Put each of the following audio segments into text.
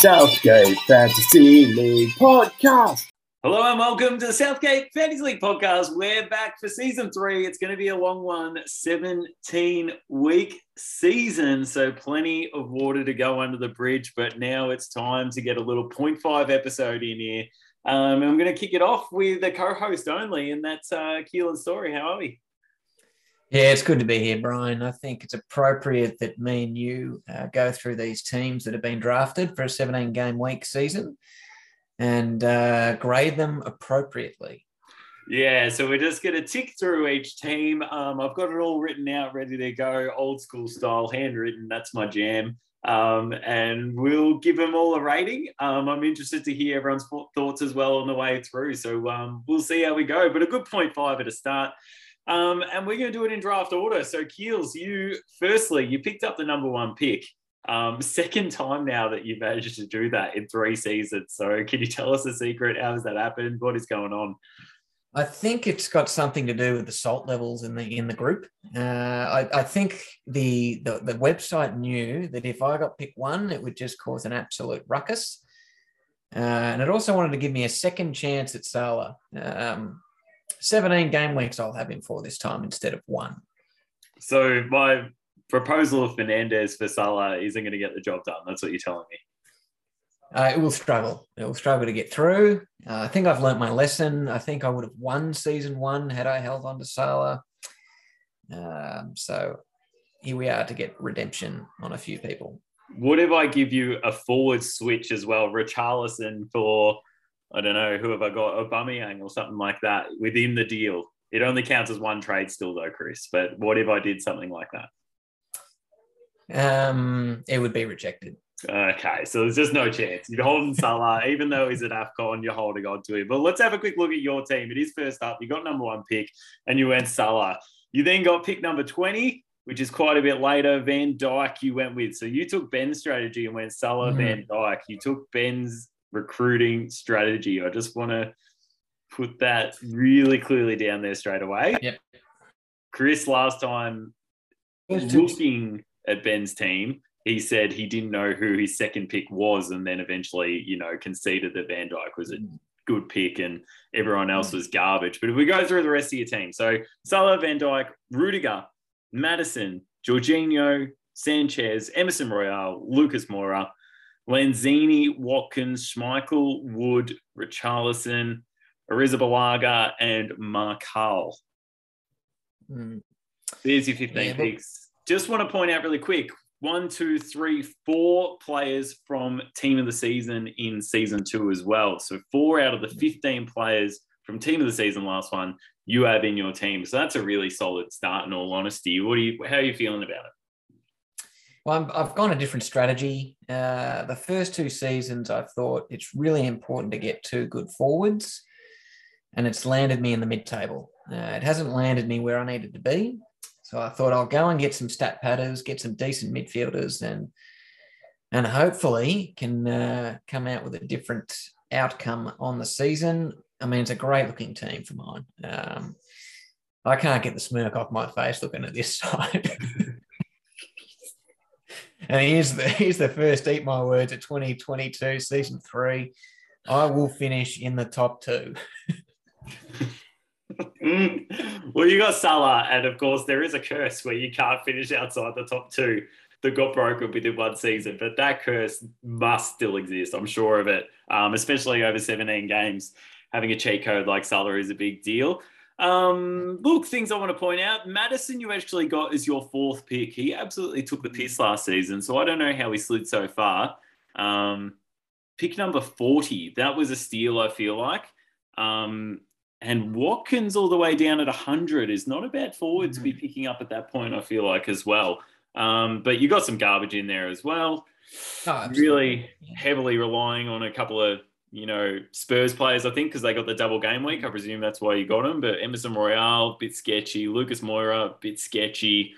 Southgate Fantasy League Podcast. Hello and welcome to the Southgate Fantasy League podcast. We're back for season three. It's going to be a long one, 17 week season. So, plenty of water to go under the bridge. But now it's time to get a little 0.5 episode in here. Um, I'm going to kick it off with a co host only, and that's uh, Keelan Story. How are we? Yeah, it's good to be here, Brian. I think it's appropriate that me and you uh, go through these teams that have been drafted for a 17 game week season and uh, grade them appropriately. Yeah, so we're just going to tick through each team. Um, I've got it all written out, ready to go, old school style, handwritten. That's my jam. Um, and we'll give them all a rating. Um, I'm interested to hear everyone's thoughts as well on the way through. So um, we'll see how we go. But a good five at a start. Um, and we're going to do it in draft order. So, Keels, you firstly, you picked up the number one pick. Um, second time now that you've managed to do that in three seasons. So, can you tell us the secret? How has that happened? What is going on? I think it's got something to do with the salt levels in the in the group. Uh, I, I, think the, the, the website knew that if I got pick one, it would just cause an absolute ruckus. Uh, and it also wanted to give me a second chance at Salah. Um, 17 game weeks I'll have him for this time instead of one. So my proposal of Fernandes for Salah isn't going to get the job done. That's what you're telling me. Uh, it will struggle. It will struggle to get through. Uh, I think I've learnt my lesson. I think I would have won season one had I held on to Salah. Um, so here we are to get redemption on a few people. What if I give you a forward switch as well? Richarlison for I don't know, who have I got? Aubameyang or something like that within the deal. It only counts as one trade still though, Chris. But what if I did something like that? Um, it would be rejected. Okay, so there's just no chance. You're holding Salah, even though he's at AFCON, you're holding on to him. But let's have a quick look at your team. It is first up. You got number one pick, and you went Salah. You then got pick number 20, which is quite a bit later. Van Dijk, you went with. So you took Ben's strategy and went Salah, mm. Van Dijk. You took Ben's recruiting strategy. I just want to put that really clearly down there straight away. Yep. Chris, last time looking at Ben's team, he said he didn't know who his second pick was, and then eventually, you know, conceded that Van Dijk was a good pick and everyone else was garbage. But if we go through the rest of your team, so Salah, Van Dijk, Rudiger, Maddison, Jorginho, Sanchez, Emerson Royal, Lucas Moura, Lanzini, Watkins, Schmeichel, Wood, Richarlison, Arrizabalaga, and Markal. Mm. There's your 15 yeah, picks. Just want to point out really quick one, two, three, four players from team of the season in season two as well. So four out of the 15 players from team of the season last one you have in your team. So that's a really solid start in all honesty. What do you how are you feeling about it? Well, i have gone a different strategy. Uh, the first two seasons, I've thought it's really important to get two good forwards, and it's landed me in the mid table. Uh, it hasn't landed me where I needed to be. So I thought I'll go and get some stat padders, get some decent midfielders, and and hopefully can uh, come out with a different outcome on the season. I mean, it's a great looking team for mine. Um, I can't get the smirk off my face looking at this side. And here's the here's the first eat my words at 2022 season three. I will finish in the top two. well, you got Salah, and of course there is a curse where you can't finish outside the top two that got broken within one season. But that curse must still exist. I'm sure of it. Um, especially over 17 games, having a cheat code like Salah is a big deal. Um, look, things I want to point out. Maddison, you actually got as your fourth pick. He absolutely took the piss last season, so I don't know how he slid so far. Um, pick number 40, that was a steal, I feel like. Um, and Watkins all the way down at 100 is not a bad forward to be mm-hmm. picking up at that point, I feel like, as well. Um, but you got some garbage in there as well. Oh, really heavily relying on a couple of you know, Spurs players, I think, because they got the double game week. I presume that's why you got them. But Emerson Royal, bit sketchy. Lucas Moura, bit sketchy.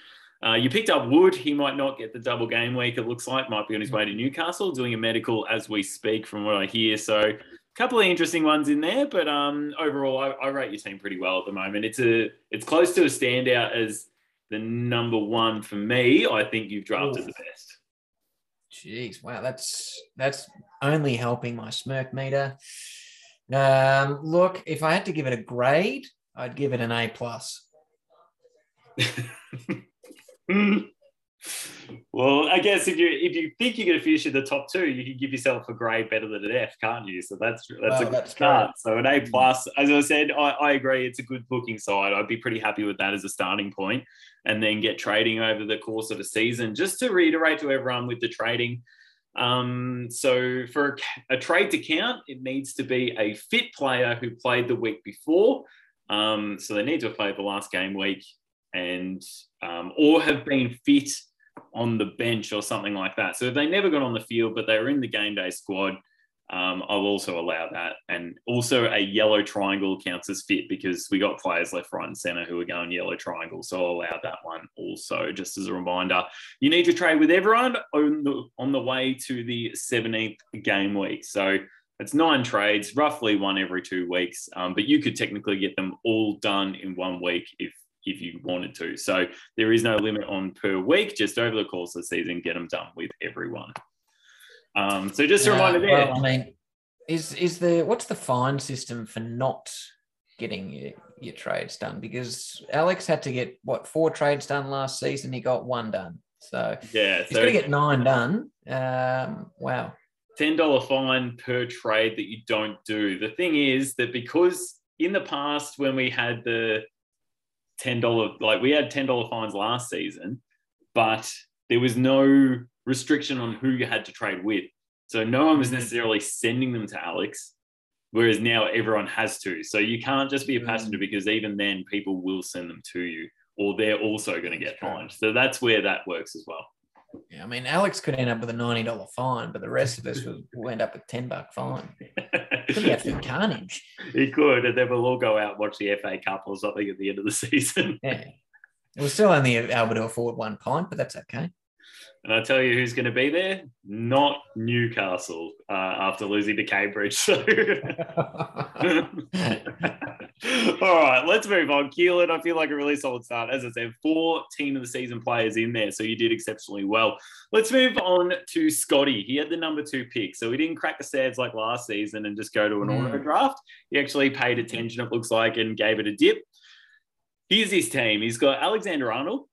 Uh, you picked up Wood. He might not get the double game week. It looks like might be on his way to Newcastle, doing a medical as we speak, from what I hear. So, a couple of interesting ones in there. But um, overall, I, I rate your team pretty well at the moment. It's a it's close to a standout as the number one for me. I think you've drafted Ooh. the best. Jeez, wow, that's that's only helping my smirk meter. Um, look, if I had to give it a grade, I'd give it an A plus. well, I guess if you if you think you're going to finish in the top two, you can give yourself a grade better than an F, can't you? So that's that's Well, a good start. So an A plus, as I said, I, I agree. It's a good booking side. I'd be pretty happy with that as a starting point, and then get trading over the course of a season. Just to reiterate to everyone with the trading. Um, so for a, a trade to count, it needs to be a fit player who played the week before. Um, so they need to have played the last game week and um, or have been fit on the bench or something like that. So if they never got on the field, but they were in the game day squad, um, I'll also allow that. And also a yellow triangle counts as fit because we got players left, right, and center who are going yellow triangle. So I'll allow that one also, just as a reminder. You need to trade with everyone on the on the way to the 17th game week. So it's nine trades, roughly one every two weeks. Um, but you could technically get them all done in one week if if you wanted to. So there is no limit on per week. Just over the course of the season, get them done with everyone. Um, so just a reminder there. well, I mean, is is the what's the fine system for not getting your, your trades done? Because Alex had to get what four trades done last season. He got one done. So yeah, he's so got to get nine done. Um, wow. ten dollar fine per trade that you don't do. The thing is that because in the past when we had the ten dollar, like we had ten dollar fines last season, but there was no restriction on who you had to trade with. So no one was necessarily sending them to Alex, whereas now everyone has to. So you can't just be a passenger mm. because even then people will send them to you, or they're also going to get fined. So that's where that works as well. Yeah, I mean, Alex could end up with a ninety dollar fine, but the rest of us will, will end up with ten buck fine. Could be absolute carnage. He could, and then we'll all go out and watch the FA Cup or something at the end of the season. Yeah. It was still only able to afford one pint, but that's okay. And I tell you who's going to be there? Not Newcastle uh, after losing to Cambridge. So. All right, let's move on. Keelan, I feel like a really solid start. As I said, four team of the season players in there, so you did exceptionally well. Let's move on to Scotty. He had the number two pick, so he didn't crack the sads like last season and just go to an Mm. auto draft. He actually paid attention, it looks like, and gave it a dip. Here's his team. He's got Alexander Arnold,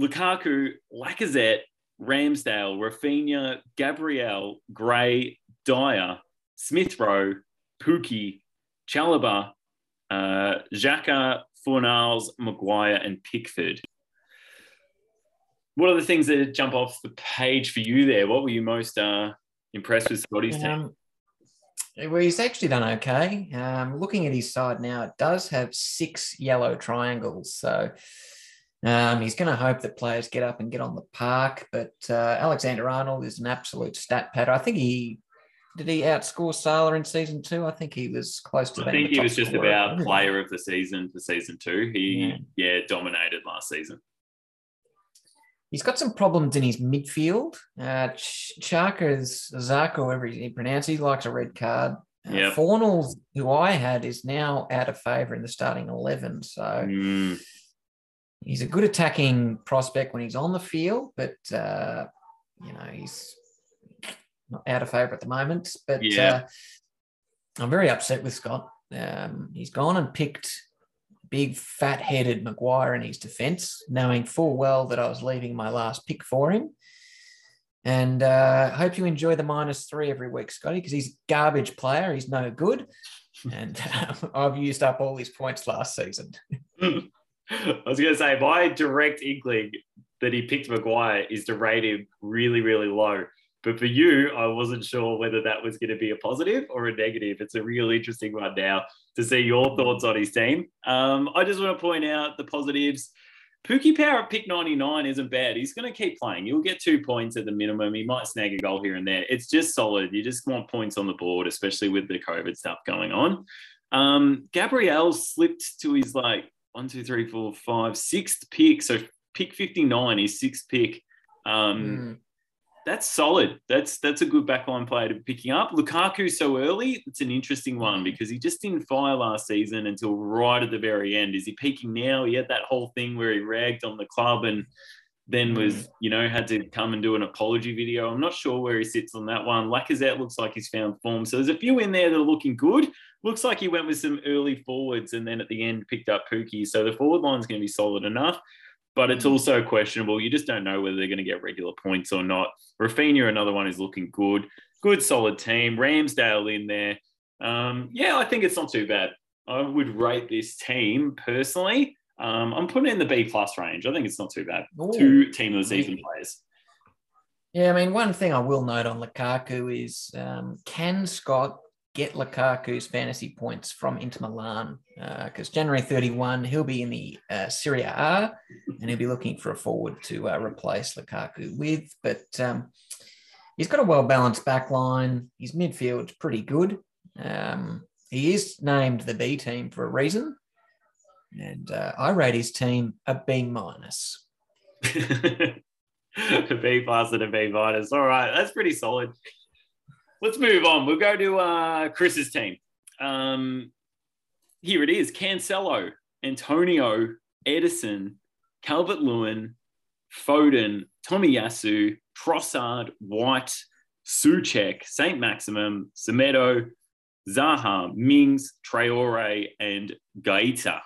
Lukaku, Lacazette, Ramsdale, Rafinha, Gabriel, Gray, Dier, Smith Rowe, Pukki, Chalobah, uh, Xhaka, Fornals, Maguire, and Pickford. What are the things that jump off the page for you there? What were you most uh, impressed with Scotty's team? Um, well, he's actually done okay. Um, looking at his side now, it does have six yellow triangles. So um, he's going to hope that players get up and get on the park. But uh, Alexander Arnold is an absolute stat patter. I think he did he outscore Salah in season two. I think he was close to. I think he was just scorer. about player of the season for season two. He, Yeah. yeah, dominated last season. He's got some problems in his midfield. Uh, Ch- Chaka's Zaka, however he pronounces, he likes a red card. Uh, Yep. Fornals, who I had, is now out of favour in the starting 11. So Mm, he's a good attacking prospect when he's on the field, but, uh, you know, he's not out of favour at the moment. But Yeah. uh, I'm very upset with Scott. Um, he's gone and picked big fat headed Maguire in his defence, knowing full well that I was leaving my last pick for him. And uh, I hope you enjoy the minus three every week, Scotty, because he's a garbage player. He's no good. And um, I've used up all his points last season. I was going to say, my direct inkling that he picked Maguire is to rate him really, really low. But for you, I wasn't sure whether that was going to be a positive or a negative. It's a real interesting one now to see your thoughts on his team. Um, I just want to point out the positives. Pukki Power at pick 99 isn't bad. He's going to keep playing. You'll get two points at the minimum. He might snag a goal here and there. It's just solid. You just want points on the board, especially with the COVID stuff going on. Um, Gabriel slipped to his like one, two, three, four, five, sixth pick. So pick 59, is sixth pick. Um, Mm. that's solid. That's that's a good backline player to be picking up. Lukaku so early, it's an interesting one because he just didn't fire last season until right at the very end. Is he peaking now? He had that whole thing where he ragged on the club and then was, you know, had to come and do an apology video. I'm not sure where he sits on that one. Lacazette looks like he's found form. So there's a few in there that are looking good. Looks like he went with some early forwards and then at the end picked up Pukki. So the forward line's going to be solid enough, but it's also questionable. You just don't know whether they're going to get regular points or not. Rafinha, another one, is looking good. Good, solid team. Ramsdale in there. Um, yeah, I think it's not too bad. I would rate this team personally um, I'm putting in the B plus range. I think it's not too bad. Ooh. Two team of the season players. Yeah, I mean, one thing I will note on Lukaku is um, can Scott get Lukaku's fantasy points from Inter Milan? Because uh, January 31, he'll be in the uh, Serie A and he'll be looking for a forward to uh, replace Lukaku with. But um, he's got a well balanced back line. His midfield's pretty good. Um, he is named the B team for a reason. And uh, I rate his team a B minus. B plus and a B minus. All right, that's pretty solid. Let's move on. We'll go to uh, Chris's team. Um, here it is: Cancelo, Antonio, Ederson, Calvert Lewin, Foden, Tomiyasu, Trossard, White, Soucek, Saint Maximin, Semedo, Zaha, Mings, Traore, and Guaita.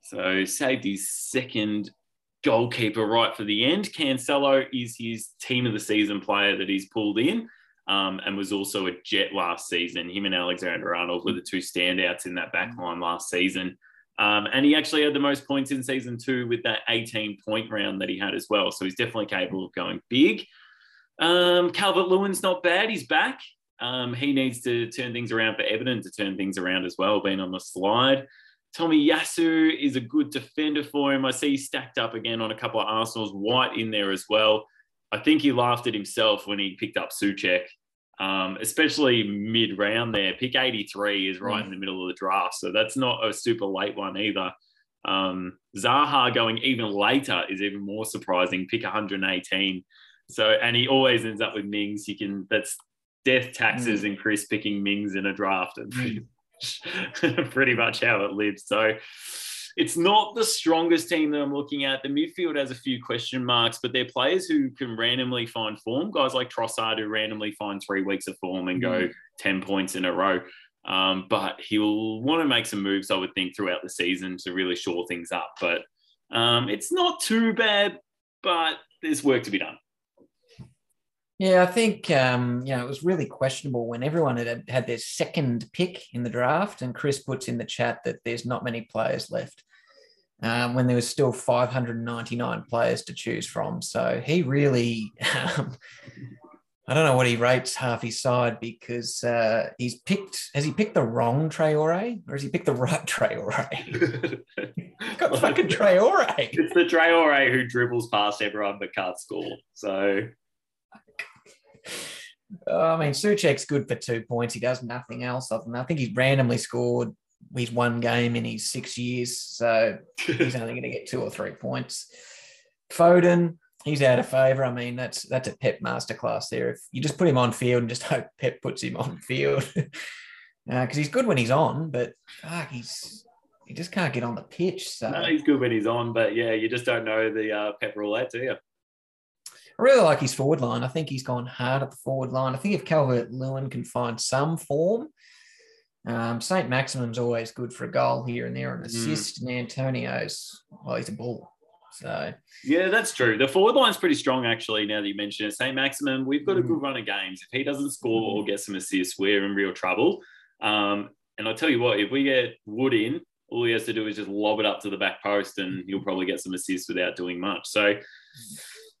So saved his second goalkeeper right for the end. Cancelo is his team of the season player that he's pulled in. Um, and was also a jet last season. Him and Alexander Arnold were the two standouts in that back line last season. Um, and he actually had the most points in season two with that 18 point round that he had as well. So he's definitely capable of going big. Um, Calvert Lewin's not bad. He's back. Um, he needs to turn things around for Everton to turn things around as well, being on the slide. Tomiyasu is a good defender for him. I see he stacked up again on a couple of Arsenal's white in there as well. I think he laughed at himself when he picked up Soucek, um, especially mid round there. Pick 83 is right mm. in the middle of the draft. So that's not a super late one either. Um, Zaha going even later is even more surprising. Pick 118. So, and he always ends up with Mings. You can, that's death taxes mm. and Chris picking Mings in a draft. And mm. pretty much how it lives. So it's not the strongest team that I'm looking at. The midfield has a few question marks, but they're players who can randomly find form. Guys like Trossard who randomly find three weeks of form and go mm. 10 points in a row. Um, but he'll want to make some moves, I would think, throughout the season to really shore things up. But um, it's not too bad, but there's work to be done. Yeah, I think um, you know it was really questionable when everyone had had their second pick in the draft, and Chris puts in the chat that there's not many players left. Um, when there was still 599 players to choose from, so he really, um, I don't know what he rates half his side because uh, he's picked. Has he picked the wrong Traore, or has he picked the right Traore? got fucking Traore. It's the Traore who dribbles past everyone but can't score. So I mean, Soucek's good for two points. He does nothing else other than I think he's randomly scored his one game in his six years. So he's only going to get two or three points. Foden, he's out of favour. I mean, that's that's a Pep masterclass there. If you just put him on field and just hope Pep puts him on field, because uh, he's good when he's on, but fuck, he's he just can't get on the pitch. So no, he's good when he's on, but yeah, you just don't know the uh, Pep roulette, do you? I really like his forward line. I think he's gone hard at the forward line. I think if Calvert Lewin can find some form, um, St. Maximin's always good for a goal here and there, an mm. assist. Mm. And Antonio's, well, he's a bull. So yeah, that's true. The forward line's pretty strong actually. Now that you mention it, St. Maximin, we've got a good mm. run of games. If he doesn't score or get some assists, we're in real trouble. Um, and I'll tell you what, if we get Wood in, all he has to do is just lob it up to the back post, and he'll probably get some assists without doing much. So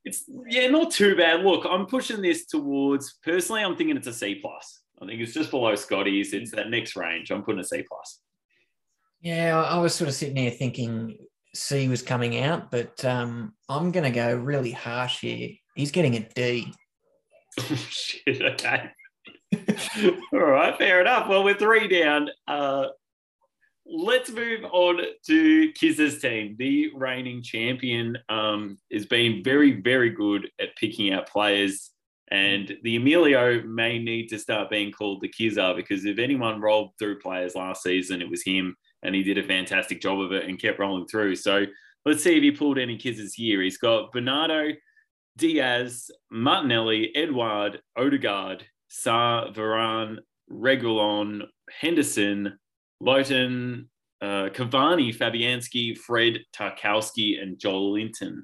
it's yeah, not too bad. Look, I'm pushing this towards personally. I'm thinking it's a C plus. I think it's just below Scotty's. It's that next range. I'm putting a C plus. Yeah, I was sort of sitting there thinking C was coming out, but um, I'm going to go really harsh here. He's getting a D. Shit. Okay. All right, fair enough. Well, we're three down. Uh, let's move on to Kiz's team. The reigning champion um, has been very, very good at picking out players. And the Emilio may need to start being called the Kizar because if anyone rolled through players last season, it was him. And he did a fantastic job of it and kept rolling through. So let's see if he pulled any kisses here. He's got Bernardo, Diaz, Martinelli, Edouard, Odegaard, Sá, Varane, Regulon, Henderson, Lowton, uh, Cavani, Fabianski, Fred, Tarkowski, and Joelinton.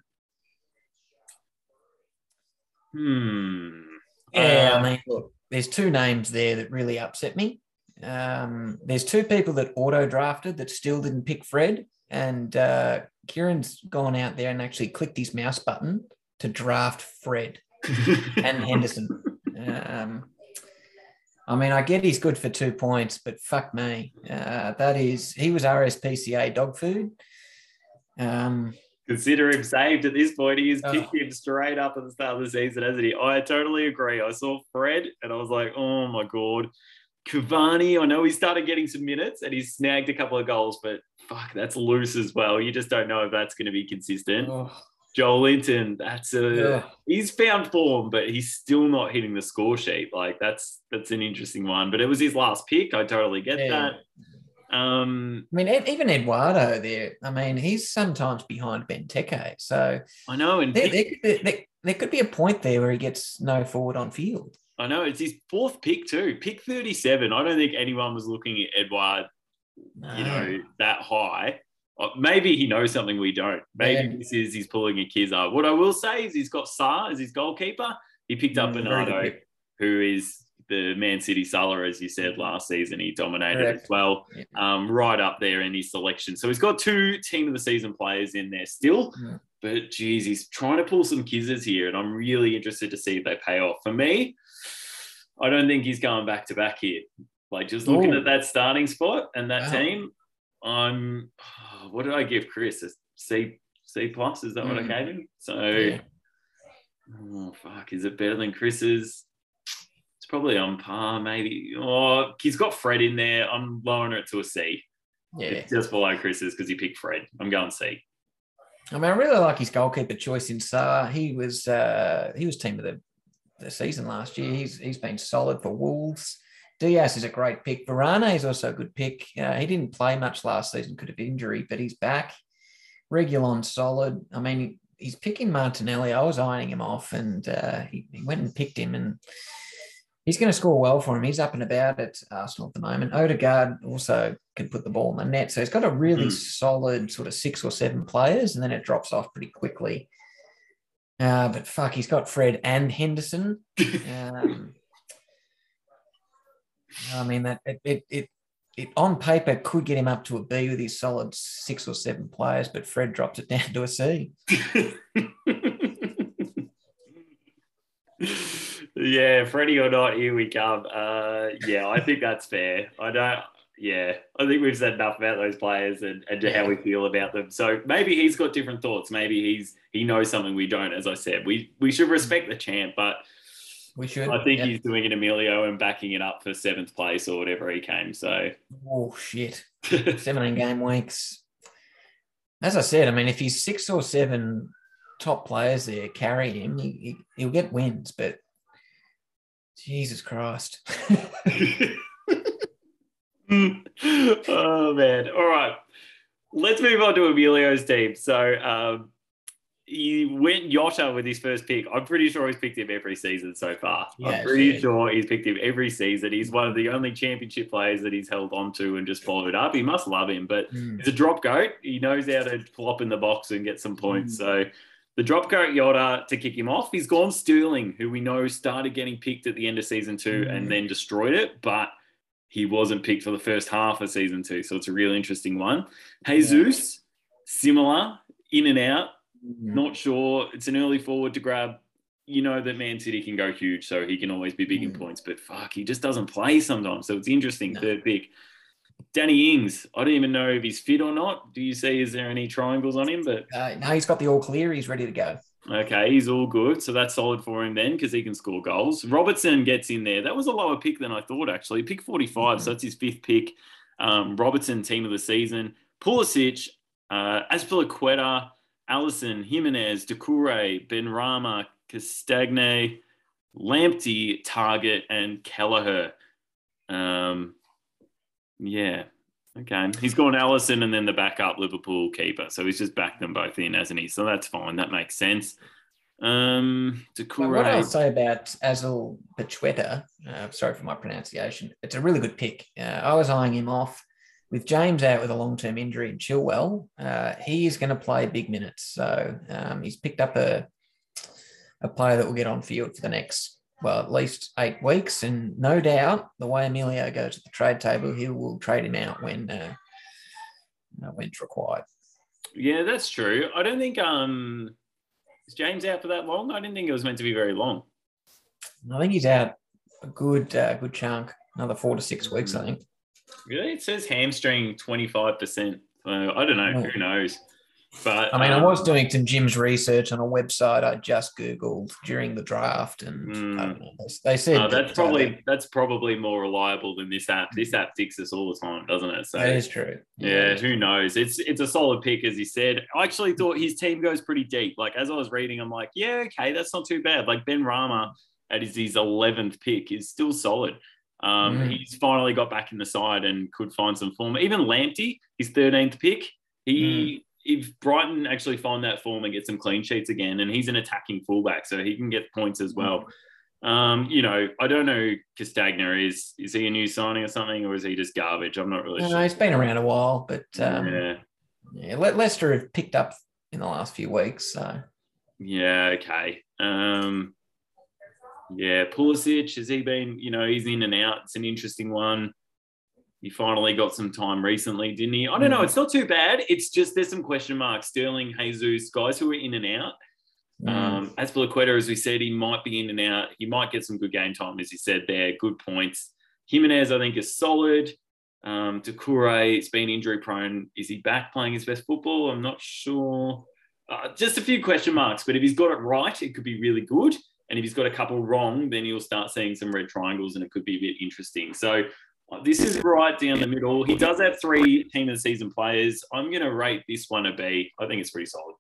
Hmm. Yeah, Uh, I mean, look, there's two names there that really upset me. Um, there's two people that auto drafted that still didn't pick Fred, and uh, Kieran's gone out there and actually clicked his mouse button to draft Fred and Henderson. Um, I mean, I get he's good for two points, but fuck me, uh, that is he was RSPCA dog food. Um, Consider him saved at this point. He's Oh. picked him straight up at the start of the season, hasn't he? I totally agree. I saw Fred and I was like, oh my God. Cavani, I know he started getting some minutes and he's snagged a couple of goals, but fuck, that's loose as well. You just don't know if that's going to be consistent. oh, Joelinton, that's a yeah. he's found form, but he's still not hitting the score sheet. Like that's that's an interesting one. But it was his last pick. I totally get Yeah. that. Um, I mean, even Eduardo there. I mean, he's sometimes behind Benteke, so I know, and there, there, could be- there, there could be a point there where he gets no forward on field. I know it's his fourth pick too. Pick 37. I don't think anyone was looking at Edward, you know, that high. Uh, Maybe he knows something we don't. Maybe Yeah. this is he's pulling a Kizar. What I will say is he's got Sá as his goalkeeper. He picked up Mm, Bernardo, who is the Man City Salah, as you said last season. He dominated Correct. as well, Yeah. um, right up there in his selection. So he's got two team of the season players in there still. Yeah. But geez, he's trying to pull some kizzers here, and I'm really interested to see if they pay off. For me, I don't think he's going back to back here. Like just looking Ooh. at that starting spot and that Wow. team, I'm. What did I give Chris? A C C plus? Is that what I Mm. gave him? So, Yeah. oh fuck, is it better than Chris's? It's probably on par, maybe. Oh, he's got Fred in there. I'm lowering it to a C. Yeah. It's just below Chris's because he picked Fred. I'm going C. I mean, I really like his goalkeeper choice in Sá. He was uh, he was team of the, the season last year. He's he's been solid for Wolves. Diaz is a great pick. Varane is also a good pick. Uh, he didn't play much last season, could have injury, but he's back. Regulon solid. I mean, he's picking Martinelli. I was eyeing him off, and uh, he, he went and picked him, and he's going to score well for him. He's up and about at Arsenal at the moment. Odegaard also can put the ball in the net, so he's got a really Mhm. solid sort of six or seven players, and then it drops off pretty quickly. Uh, but fuck, he's got Fred and Henderson. Um, I mean that it, it it it on paper could get him up to a B with his solid six or seven players, but Fred drops it down to a C. yeah, Freddie or not, here we come. Uh, yeah, I think that's fair. I don't. Yeah, I think we've said enough about those players and, and how we feel about them. So maybe he's got different thoughts. Maybe he's he knows something we don't. As I said, we we should respect the champ, but We should. I think yeah. he's doing an Emilio and backing it up for seventh place or whatever he came. So Oh shit! Seventeen game weeks. As I said, I mean, if he's six or seven top players there carry him, he, he, he'll get wins. But Jesus Christ! oh man! All right, let's move on to Emilio's team. So um, he went Jota with his first pick. I'm pretty sure he's picked him every season so far. I'm pretty yeah. sure he's picked him every season. He's one of the only championship players that he's held on to and just followed up. He must love him, but Hmm. he's a drop goat. He knows how to flop in the box and get some points. Mm. So the drop goat Jota to kick him off. He's gone Sterling, who we know started getting picked at the end of season two Mm. and then destroyed it, but he wasn't picked for the first half of season two. So it's a real interesting one. Jesus, similar, in and out. Hmm. Not sure. It's an early forward to grab. You know that Man City can go huge, so he can always be big in Mm. points. But fuck, he just doesn't play sometimes. So it's interesting. No. Third pick. Danny Ings. I don't even know if he's fit or not. Do you see? Is there any triangles on him? But Uh, no, he's got the all clear. He's ready to go. okay, he's all good. So that's solid for him then because he can score goals. Robertson gets in there. That was a lower pick than I thought actually. Pick 45. So that's his fifth pick. Um, Robertson, team of the season. Pulisic, uh, Azpilicueta, Alisson, Jimenez, Doucouré, Benrahma, Castagne, Lamptey, Targett, and Kelleher. Um, yeah. Okay. He's gone Alisson and then the backup Liverpool keeper. So he's just backed them both in, hasn't he? So that's fine. That makes sense. Um, well, what I'll say about Azul Pachueta, uh, sorry for my pronunciation, it's a really good pick. Uh, I was eyeing him off with James out with a long term injury in Chilwell. Uh, he is going to play big minutes. So um, he's picked up a, a player that will get on field for the next, well, at least eight weeks. And no doubt, the way Emilio goes to the trade table, he will trade him out when, uh, when it's required. Yeah, that's true. I don't think um, is James out for that long? I didn't think it was meant to be very long. I think he's out a good uh, good chunk, another four to six weeks. I think. Really, it says hamstring twenty five percent. So I don't know. Who knows? But I mean, um, I was doing some Jim's research on a website I just googled during the draft, and mm, know, they, said uh, that's that, probably uh, that's probably more reliable than this app. This app fixes all the time, doesn't it? So that is true. Yeah, yeah, who knows? It's it's a solid pick, as he said. I actually thought his team goes pretty deep. Like as I was reading, I'm like, yeah, okay, that's not too bad. Like Benrahma at his his eleventh pick is still solid. Um, mm. He's finally got back in the side and could find some form. Even Lamptey, his 13th pick, he mm if Brighton actually find that form and get some clean sheets again, and he's an attacking fullback, so he can get points as well. Um, you know, I don't know Castagne is is he a new signing or something, or is he just garbage? I'm not really no, sure. No, he's been around a while, but um, yeah, yeah. Le- Leicester have picked up in the last few weeks, so yeah, okay. Um, yeah, Pulisic has he been? You know, he's in and out. It's an interesting one. He finally got some time recently, didn't he? I don't know. Mm. It's not too bad. It's just there's some question marks. Sterling, Jesus, guys who are in and out. Mm. Um, as for Laqueta, as we said, he might be in and out. He might get some good game time, as you said there. Good points. Jimenez, I think, is solid. Um, Doucouré, it's been injury prone. Is he back playing his best football? I'm not sure. Uh, just a few question marks, but if he's got it right, it could be really good. And if he's got a couple wrong, then you'll start seeing some red triangles and it could be a bit interesting. So this is right down the middle. He does have three team of the season players. I'm going to rate this one a B. I think it's pretty solid.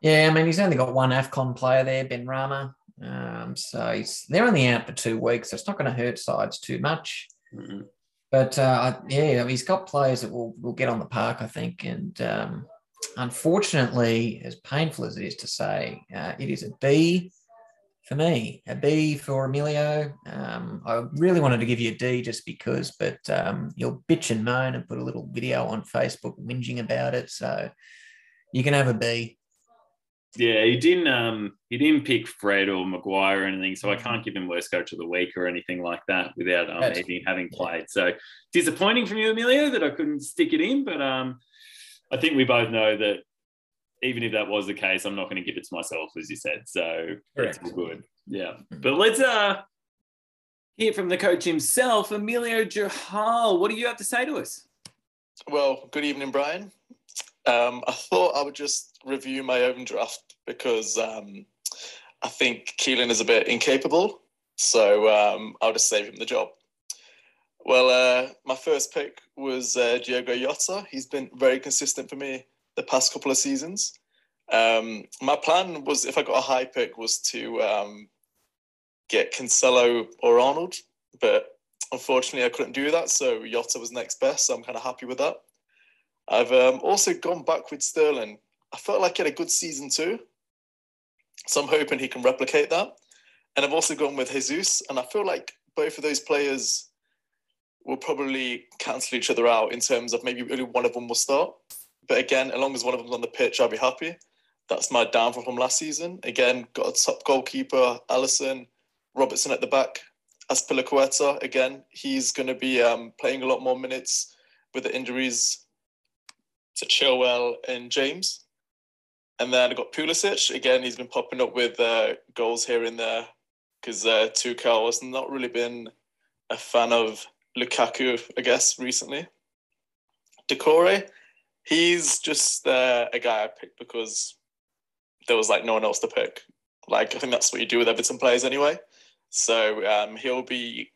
Yeah, I mean, he's only got one AFCON player there, Benrahma. Um, so he's, they're only out for two weeks. So it's not going to hurt sides too much. Mm-hmm. But uh, yeah, he's got players that will, will get on the park, I think. And um, unfortunately, as painful as it is to say, uh, it is a B for me, a B for Emilio. Um, I really wanted to give you a D just because, but um, you'll bitch and moan and put a little video on Facebook whinging about it. So you can have a B. Yeah, he didn't. Um, he didn't pick Fred or Maguire or anything, so I mm. can't give him worst coach of the week or anything like that without um, having played. So disappointing from you, Emilio, that I couldn't stick it in. But um, I think we both know that even if that was the case, I'm not going to give it to myself, as you said. So Correct. it's all good. Yeah. Mm-hmm. But let's uh hear from the coach himself, Emilio Jahal. What do you have to say to us? Well, good evening, Brian. Um, I thought I would just review my own draft because um, I think Keelan is a bit incapable. So um, I'll just save him the job. Well, uh, my first pick was uh, Diogo. He's been very consistent for me the past couple of seasons. Um, my plan was, if I got a high pick, was to um, get Cancelo or Arnold, but unfortunately I couldn't do that. So Jota was next best. So I'm kind of happy with that. I've um, also gone back with Sterling. I felt like he had a good season too, so I'm hoping he can replicate that. And I've also gone with Jesus, and I feel like both of those players will probably cancel each other out in terms of maybe only one of them will start. But again, as long as one of them's on the pitch, I'll be happy. That's my downfall from last season. Again, got a top goalkeeper, Alisson, Robertson at the back. Azpilicueta, again, he's going to be um, playing a lot more minutes with the injuries to Chilwell and James. And then I got Pulisic. Again, he's been popping up with uh, goals here and there because uh, Tuchel has not really been a fan of Lukaku, I guess, recently. Doucouré, he's just uh, a guy I picked because there was like no one else to pick. Like I think that's what you do with Everton players anyway. So um, he'll be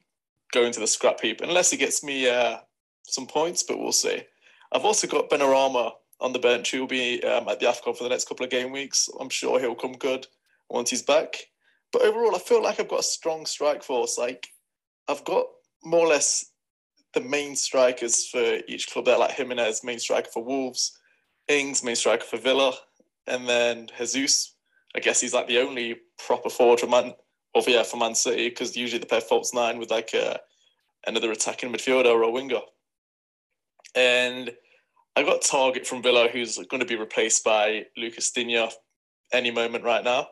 going to the scrap heap unless he gets me uh, some points, but we'll see. I've also got Benrahma on the bench. He'll be um, at the AFCON for the next couple of game weeks. I'm sure he'll come good once he's back. But overall, I feel like I've got a strong strike force. Like I've got more or less the main strikers for each club there, like Jimenez, main striker for Wolves, Ings, main striker for Villa, and then Jesus. I guess he's like the only proper forward for Man, or yeah, for Man City because usually they play false nine with like a, another attacking midfielder or a winger. And I got Targett from Villa, who's going to be replaced by Lucas Digne any moment right now.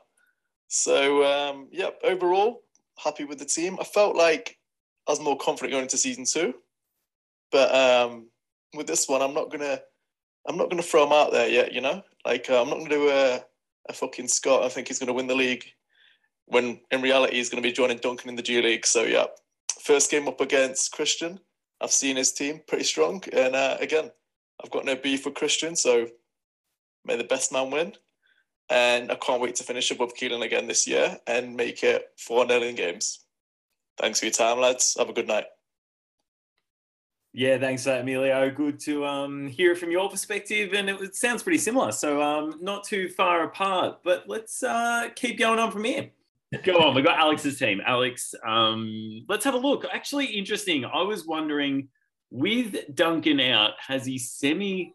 So um, yeah, overall happy with the team. I felt like I was more confident going into season two, but um, with this one, I'm not gonna I'm not gonna throw him out there yet. You know, like uh, I'm not gonna do a, a fucking Scott. I think he's gonna win the league. When in reality, he's gonna be joining Duncan in the G League. So yeah, first game up against Christian. I've seen his team pretty strong, and uh, again, I've got no beef with Christian. So may the best man win. And I can't wait to finish above Keelan again this year and make it 4 0 in games. Thanks for your time, lads. Have a good night. Yeah, thanks Emilio. Good to um, hear from your perspective, and it, it sounds pretty similar. So, um, not too far apart, but let's uh, keep going on from here. Go on. We got Alex's team. Alex, um, let's have a look. Actually, interesting. I was wondering, with Duncan out, has he semi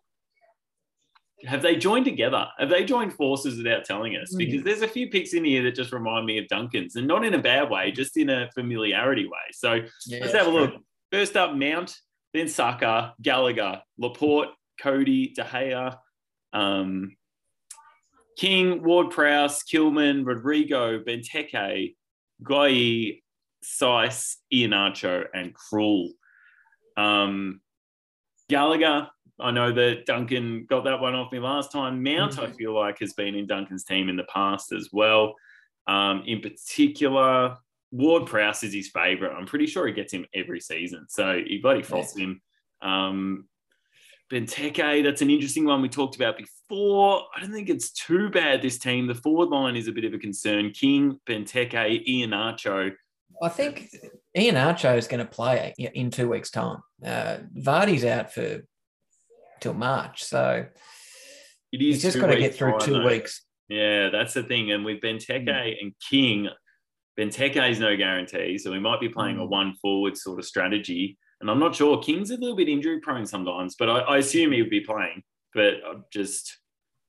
have they joined together? Have they joined forces without telling us? Because there's a few picks in here that just remind me of Duncan's, and not in a bad way, just in a familiarity way. So Yeah, let's have a true. look. First up, Mount, then Saka, Gallagher, Laporte, Coady, De Gea, um, King, Ward Prowse, Kilman, Rodrigo, Benteke, Guy, Sice, Iheanacho, and Krul. Um, Gallagher, I know that Duncan got that one off me last time. Mount, I Mhm. feel like, has been in Duncan's team in the past as well. Um, in particular, Ward Prowse is his favourite. I'm pretty sure he gets him every season. So he bloody frosts him. Um, Benteke, that's an interesting one we talked about before. I don't think it's too bad, this team. The forward line is a bit of a concern. King, Benteke, Iheanacho. I think Iheanacho is going to play in two weeks' time. Uh, Vardy's out for till March, so It is just got to get through time, two though. weeks. Yeah, that's the thing. And with Benteke and King, Benteke is no guarantee. So we might be playing a Mm. one forward sort of strategy. And I'm not sure. King's a little bit injury prone sometimes, but I, I assume he would be playing. But I'm just,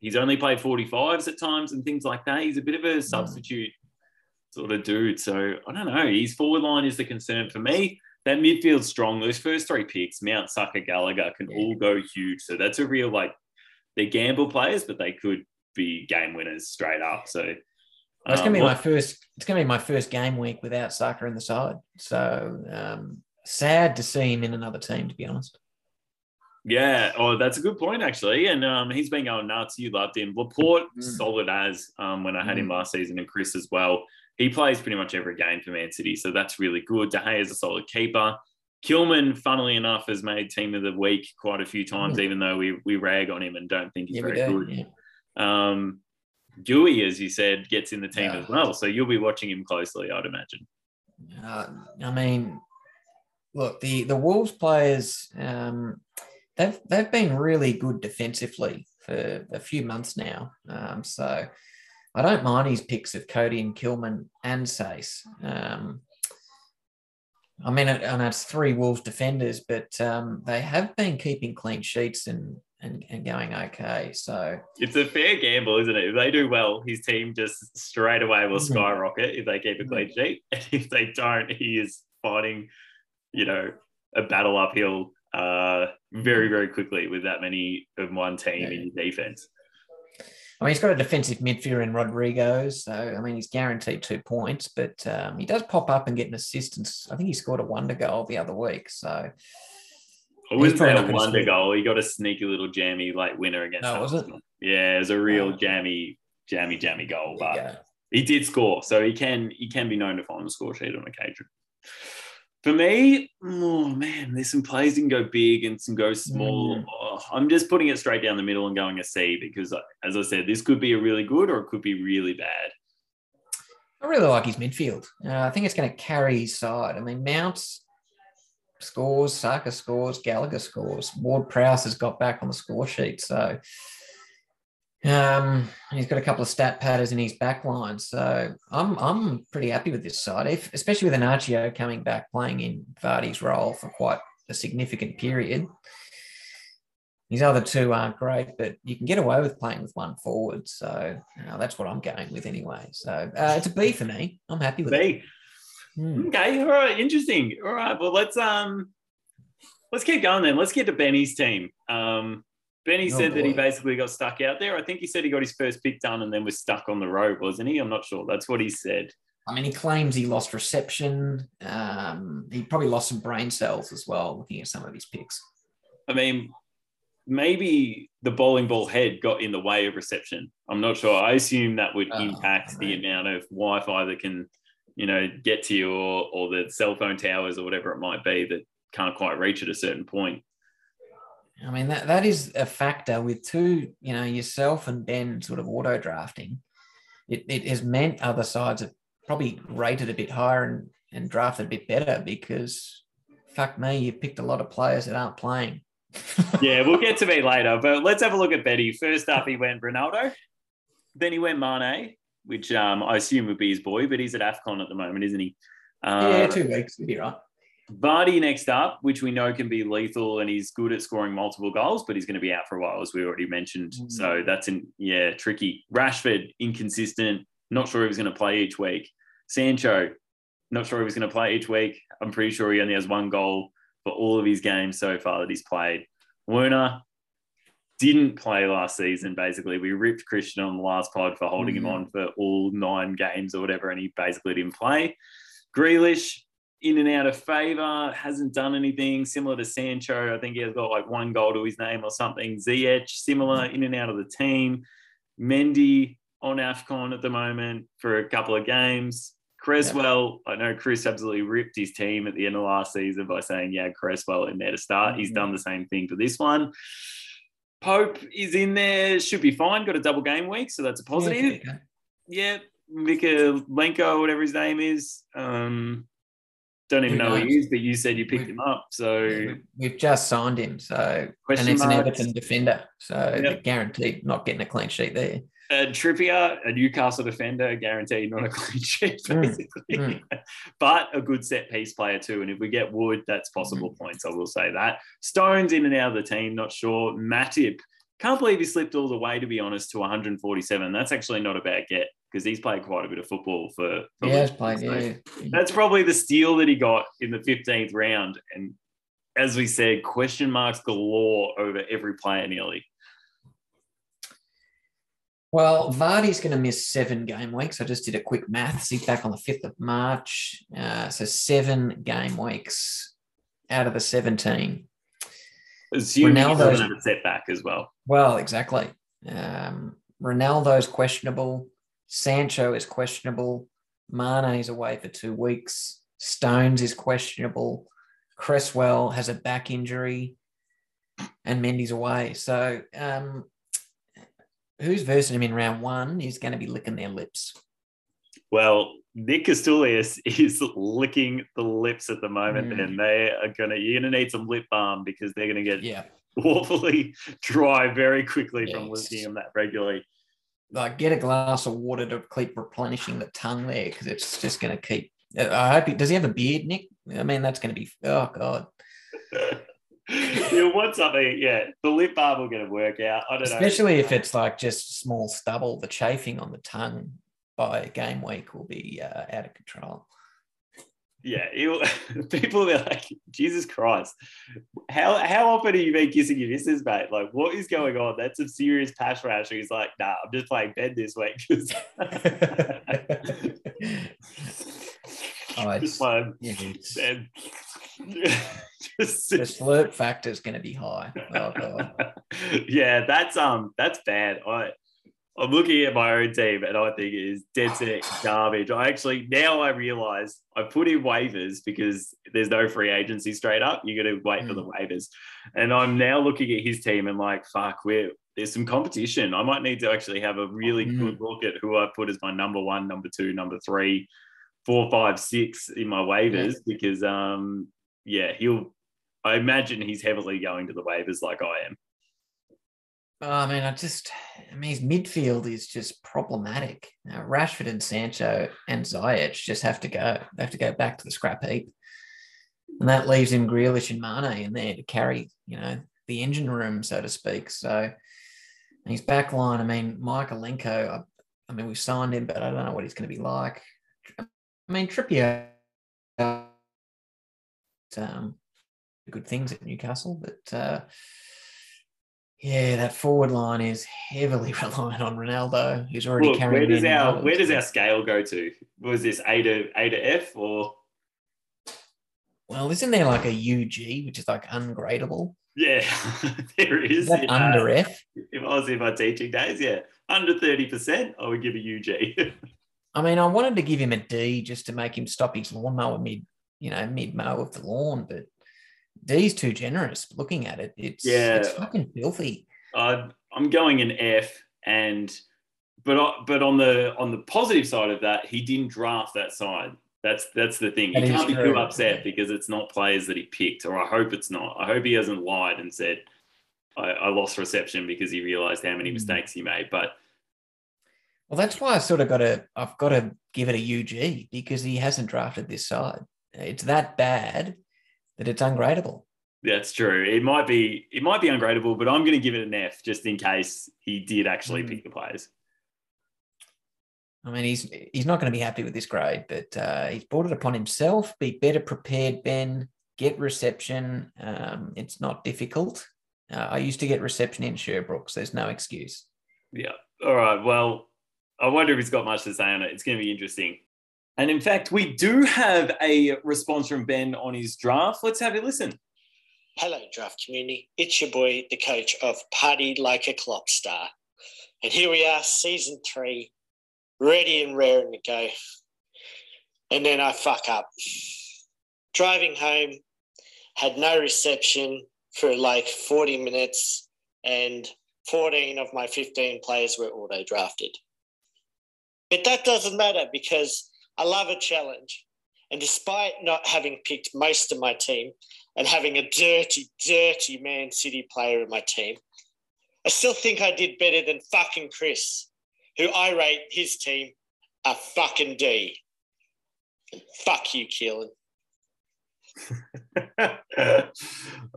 he's only played 45s at times and things like that. He's a bit of a substitute sort of dude. So I don't know. His forward line is the concern for me. That midfield's strong. Those first three picks, Mount, Saka, Gallagher, can Yeah. all go huge. So that's a real, like, they're gamble players, but they could be game winners straight up. So Well, it's going um, be my what- first. It's to be my first game week without Saka in the side. So um, sad to see him in another team. To be honest, yeah. Oh, that's a good point actually. And um, he's been going nuts. You loved him. Laporte, Mm. solid as um, when I had him Mm. last season, and Chris as well. He plays pretty much every game for Man City, so that's really good. De Gea is a solid keeper. Kilman, funnily enough, has made team of the week quite a few times, even though we we rag on him and don't think he's yeah, very do. good. Yeah. Um, Dewey, as you said, gets in the team Yeah. as well, so you'll be watching him closely, I'd imagine. Uh, I mean, look, the the Wolves players, um, they've they've been really good defensively for a few months now. Um, so I don't mind his picks of Coady and Kilman and Saïss. Um, I mean, I know it's three Wolves defenders, but um, they have been keeping clean sheets and, and and going okay. So It's a fair gamble, isn't it? If they do well, his team just straight away will Mhm. skyrocket if they keep a clean sheet. And if they don't, he is fighting, you know, a battle uphill uh, very, very quickly with that many of one team in your defense. I mean, he's got a defensive midfielder in Rodrigo, so I mean, he's guaranteed two points, but um, he does pop up and get an assist. And s- I think he scored a wonder goal the other week. So I wouldn't probably a wonder goal. He got a sneaky little jammy late winner against No, was it? Yeah, it was a real Oh. jammy, jammy, jammy goal. But he did score, so he can he can be known to find the score sheet on occasion. For me, oh man, there's some plays that can go big and some go small. Mm. Oh, I'm just putting it straight down the middle and going a C because, as I said, this could be a really good or it could be really bad. I really like his midfield. Uh, I think it's going to carry his side. I mean, Mounts scores, Saka scores, Gallagher scores. Ward Prowse has got back on the score sheet. So um, he's got a couple of stat patters in his back line. So I'm I'm pretty happy with this side, if, especially with Iheanacho coming back playing in Vardy's role for quite a significant period. His other two aren't great, but you can get away with playing with one forward. So uh, that's what I'm going with anyway. So uh, it's a B for me. I'm happy with it. B. Hmm. Okay, all right, interesting. All right, well let's um let's keep going then. Let's get to Benny's team. Um Benny Oh, said that he basically got stuck out there. I think he said he got his first pick done and then was stuck on the road, wasn't he? I'm not sure. That's what he said. I mean, he claims he lost reception. Um, he probably lost some brain cells as well, looking at some of his picks. I mean, maybe the bowling ball head got in the way of reception. I'm not sure. I assume that would Oh, impact the amount of Wi-Fi that can, you know, get to you, or, or the cell phone towers or whatever it might be that can't quite reach at a certain point. I mean, that, that is a factor with two, you know, yourself and Ben sort of auto drafting. It, it has meant other sides have probably rated a bit higher and, and drafted a bit better because fuck me, you picked a lot of players that aren't playing. Yeah, we'll get to me later, but let's have a look at Betty. First up, he went Ronaldo. Then he went Mane, which um, I assume would be his boy, but he's at AFCON at the moment, isn't he? Uh, yeah, two weeks would be right. Vardy next up, which we know can be lethal and he's good at scoring multiple goals, but he's going to be out for a while, as we already mentioned. Mm. So that's in, yeah, tricky. Rashford, inconsistent. Not sure he was going to play each week. Sancho, not sure he was going to play each week. I'm pretty sure he only has one goal for all of his games so far that he's played. Werner didn't play last season, basically. We ripped Christian on the last pod for holding him Mhm. on for all nine games or whatever, and he basically didn't play. Grealish, in and out of favour, hasn't done anything similar to Sancho. I think he has got like one goal to his name or something. Ziyech, similar in and out of the team. Mendy on AFCON at the moment for a couple of games. Cresswell, I know Chris absolutely ripped his team at the end of last season by saying, yeah, Cresswell in there to start. He's Mhm. done the same thing for this one. Pope is in there, should be fine. Got a double game week, so that's a positive Yeah, yeah, Mykolenko, whatever his name is. Um, don't even know who he is, but you said you picked We- him up. So we- We've just signed him, so question and it's an. Everton defender, so Yep. guaranteed not getting a clean sheet there. Uh, Trippier, a Newcastle defender, guaranteed not a clean sheet, Mm, basically. mm. but a good set piece player too. And if we get Wood, that's possible points. I will say that. Stones in and out of the team, not sure. Matip, can't believe he slipped all the way, to be honest, to 147. That's actually not a bad get because he's played quite a bit of football for. for Yeah, played. Yeah, That's probably the steal that he got in the 15th round. And as we said, question marks galore over every player nearly. Well, Vardy's going to miss seven game weeks. I just did a quick maths. He's back on the 5th of March. Uh, so seven game weeks out of the 17. Assuming he Ronaldo's- doesn't have a setback as well. Well, exactly. Um, Ronaldo's questionable. Sancho is questionable. Mane is away for two weeks. Stones is questionable. Cresswell has a back injury. And Mendy's away. So um, who's versing him in round one is going to be licking their lips. Well, Nick Castulius is licking the lips at the moment, Mm. and they are gonna you're gonna need some lip balm because they're gonna get Yeah. awfully dry very quickly from Yes. licking them that regularly. Like get a glass of water to keep replenishing the tongue there because it's just going to keep. I hope he does. He have a beard, Nick? I mean, that's going to be. Oh God. you want something, yeah. The lip balm will get a work out. I don't know. Especially if it's like just small stubble, the chafing on the tongue by game week will be uh, out of control. Yeah, he'll, people be like, Jesus Christ, how how often have you been kissing your missus, mate? Like, what is going on? That's some serious pash rash. He's like, nah, I'm just playing bed this week. 'cause- Oh, it's- just one. Yeah, it's- And just, the slurp factor is going to be high. Oh God. yeah, that's um that's bad. I I'm looking at my own team and I think it is dead set garbage. I actually now I realize I put in waivers because there's no free agency straight up. You got to wait for the waivers, and I'm now looking at his team and like, fuck, we're there's some competition. I might need to actually have a really Mm. good look at who I put as my number one, number two, number three, four, five, six in my waivers because um yeah he'll. I imagine he's heavily going to the waivers like I am. Oh, I mean, I just, I mean, his midfield is just problematic. Now, Rashford and Sancho and Ziyech just have to go. They have to go back to the scrap heap. and that leaves him Grealish and Mane in there to carry, you know, the engine room, so to speak. So his back line, I mean, Mykolenko, I, I mean, we signed him, but I don't know what he's going to be like. I mean, Trippier, um, good things at Newcastle, but uh, yeah, that forward line is heavily reliant on Ronaldo. He's already Look, carrying. where does our where does our scale go to? Was this A to A to F or Well, isn't there like a UG, which is like ungradable? yeah, there is. Is that yeah. under F? If I was in my teaching days, yeah, under thirty percent, I would give a UG. I mean, I wanted to give him a D just to make him stop his lawnmower mid, you know, mid mow of the lawn, but D's too generous. Looking at it, it's Yeah. it's fucking filthy. uh, I'm going an F, and but I- but on the on the positive side of that, he didn't draft that side. That's that's the thing. That he can't be too upset because it's not players that he picked, or I hope it's not. I hope he hasn't lied and said I, I lost reception because he realized how many Mm. mistakes he made. But Well, that's why I sort of got to, I've got to give it a UG because he hasn't drafted this side. It's that bad that it's ungradable. that's true. It might be it might be ungradable, but I'm going to give it an F just in case he did actually Mm. pick the players. I mean, he's he's not going to be happy with this grade, but uh, he's brought it upon himself. Be better prepared, Ben. Get reception. Um, it's not difficult. Uh, I used to get reception in Sherbrooke, so there's no excuse. Yeah. All right. Well, I wonder if he's got much to say on it. It's going to be interesting. And in fact, we do have a response from Ben on his draft. Let's have a listen. Hello, draft community. It's your boy, the coach of Party Like a Clock Star. And here we are, season three, ready and raring to go. And then I fuck up. Driving home, had no reception for like 40 minutes, and 14 of my 15 players were auto drafted. But that doesn't matter because I love a challenge. And despite not having picked most of my team, and having a dirty, dirty Man City player in my team, I still think I did better than fucking Chris, who I rate his team a fucking D. Fuck you, Keelan.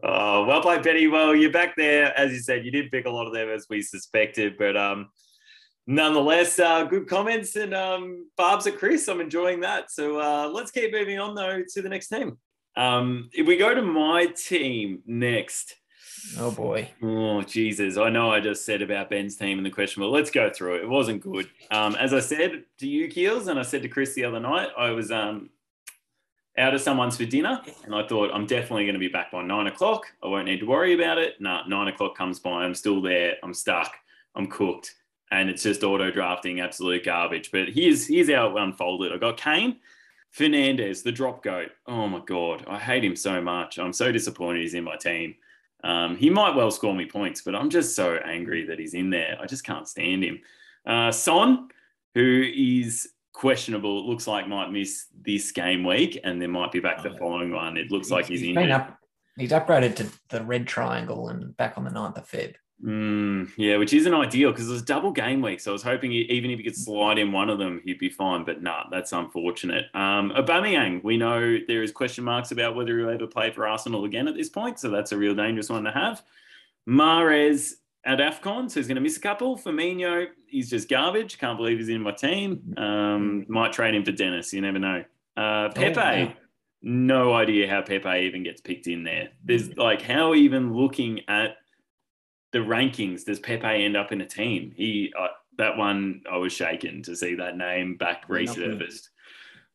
oh, well played, Benny. Well, you're back there. As you said, you did pick a lot of them as we suspected, but um, nonetheless, uh, good comments and um, barbs at Chris. I'm enjoying that. So uh, let's keep moving on though to the next team. Um, if we go to my team next, Oh boy. Oh, Jesus. I know I just said about Ben's team and the question, but let's go through it. It wasn't good. Um, as I said to you, Keels, and I said to Chris the other night, I was um, out of someone's for dinner, and I thought I'm definitely going to be back by nine o'clock. I won't need to worry about it. No, nine o'clock comes by. I'm still there. I'm stuck. I'm cooked. And it's just auto drafting, absolute garbage. But here's here's how it unfolded. I got Kane, Fernandes, the drop goat. Oh my God. I hate him so much. I'm so disappointed he's in my team. Um, he might well score me points, but I'm just so angry that he's in there. I just can't stand him. Uh, Son, who is questionable, it looks like might miss this game week, and then might be back the Oh. following one. It looks like he's, been injured. up. He's upgraded to the red triangle and back on the 9th of Feb. Mm, yeah, which isn't ideal because it was double game week. So I was hoping he, even if he could slide in one of them, he'd be fine. But nah, that's unfortunate. Um, Aubameyang, we know there is question marks about whether he'll ever play for Arsenal again at this point. So that's a real dangerous one to have. Mahrez at AFCON, so he's going to miss a couple. Firmino, he's just garbage. Can't believe he's in my team. Um, might trade him for Dennis. You never know. Uh, Pepe, wow. no idea how Pepe even gets picked in there. There's like, how even looking at the rankings does Pepe end up in a team? He uh, that one I was shaken to see that name back resurfaced.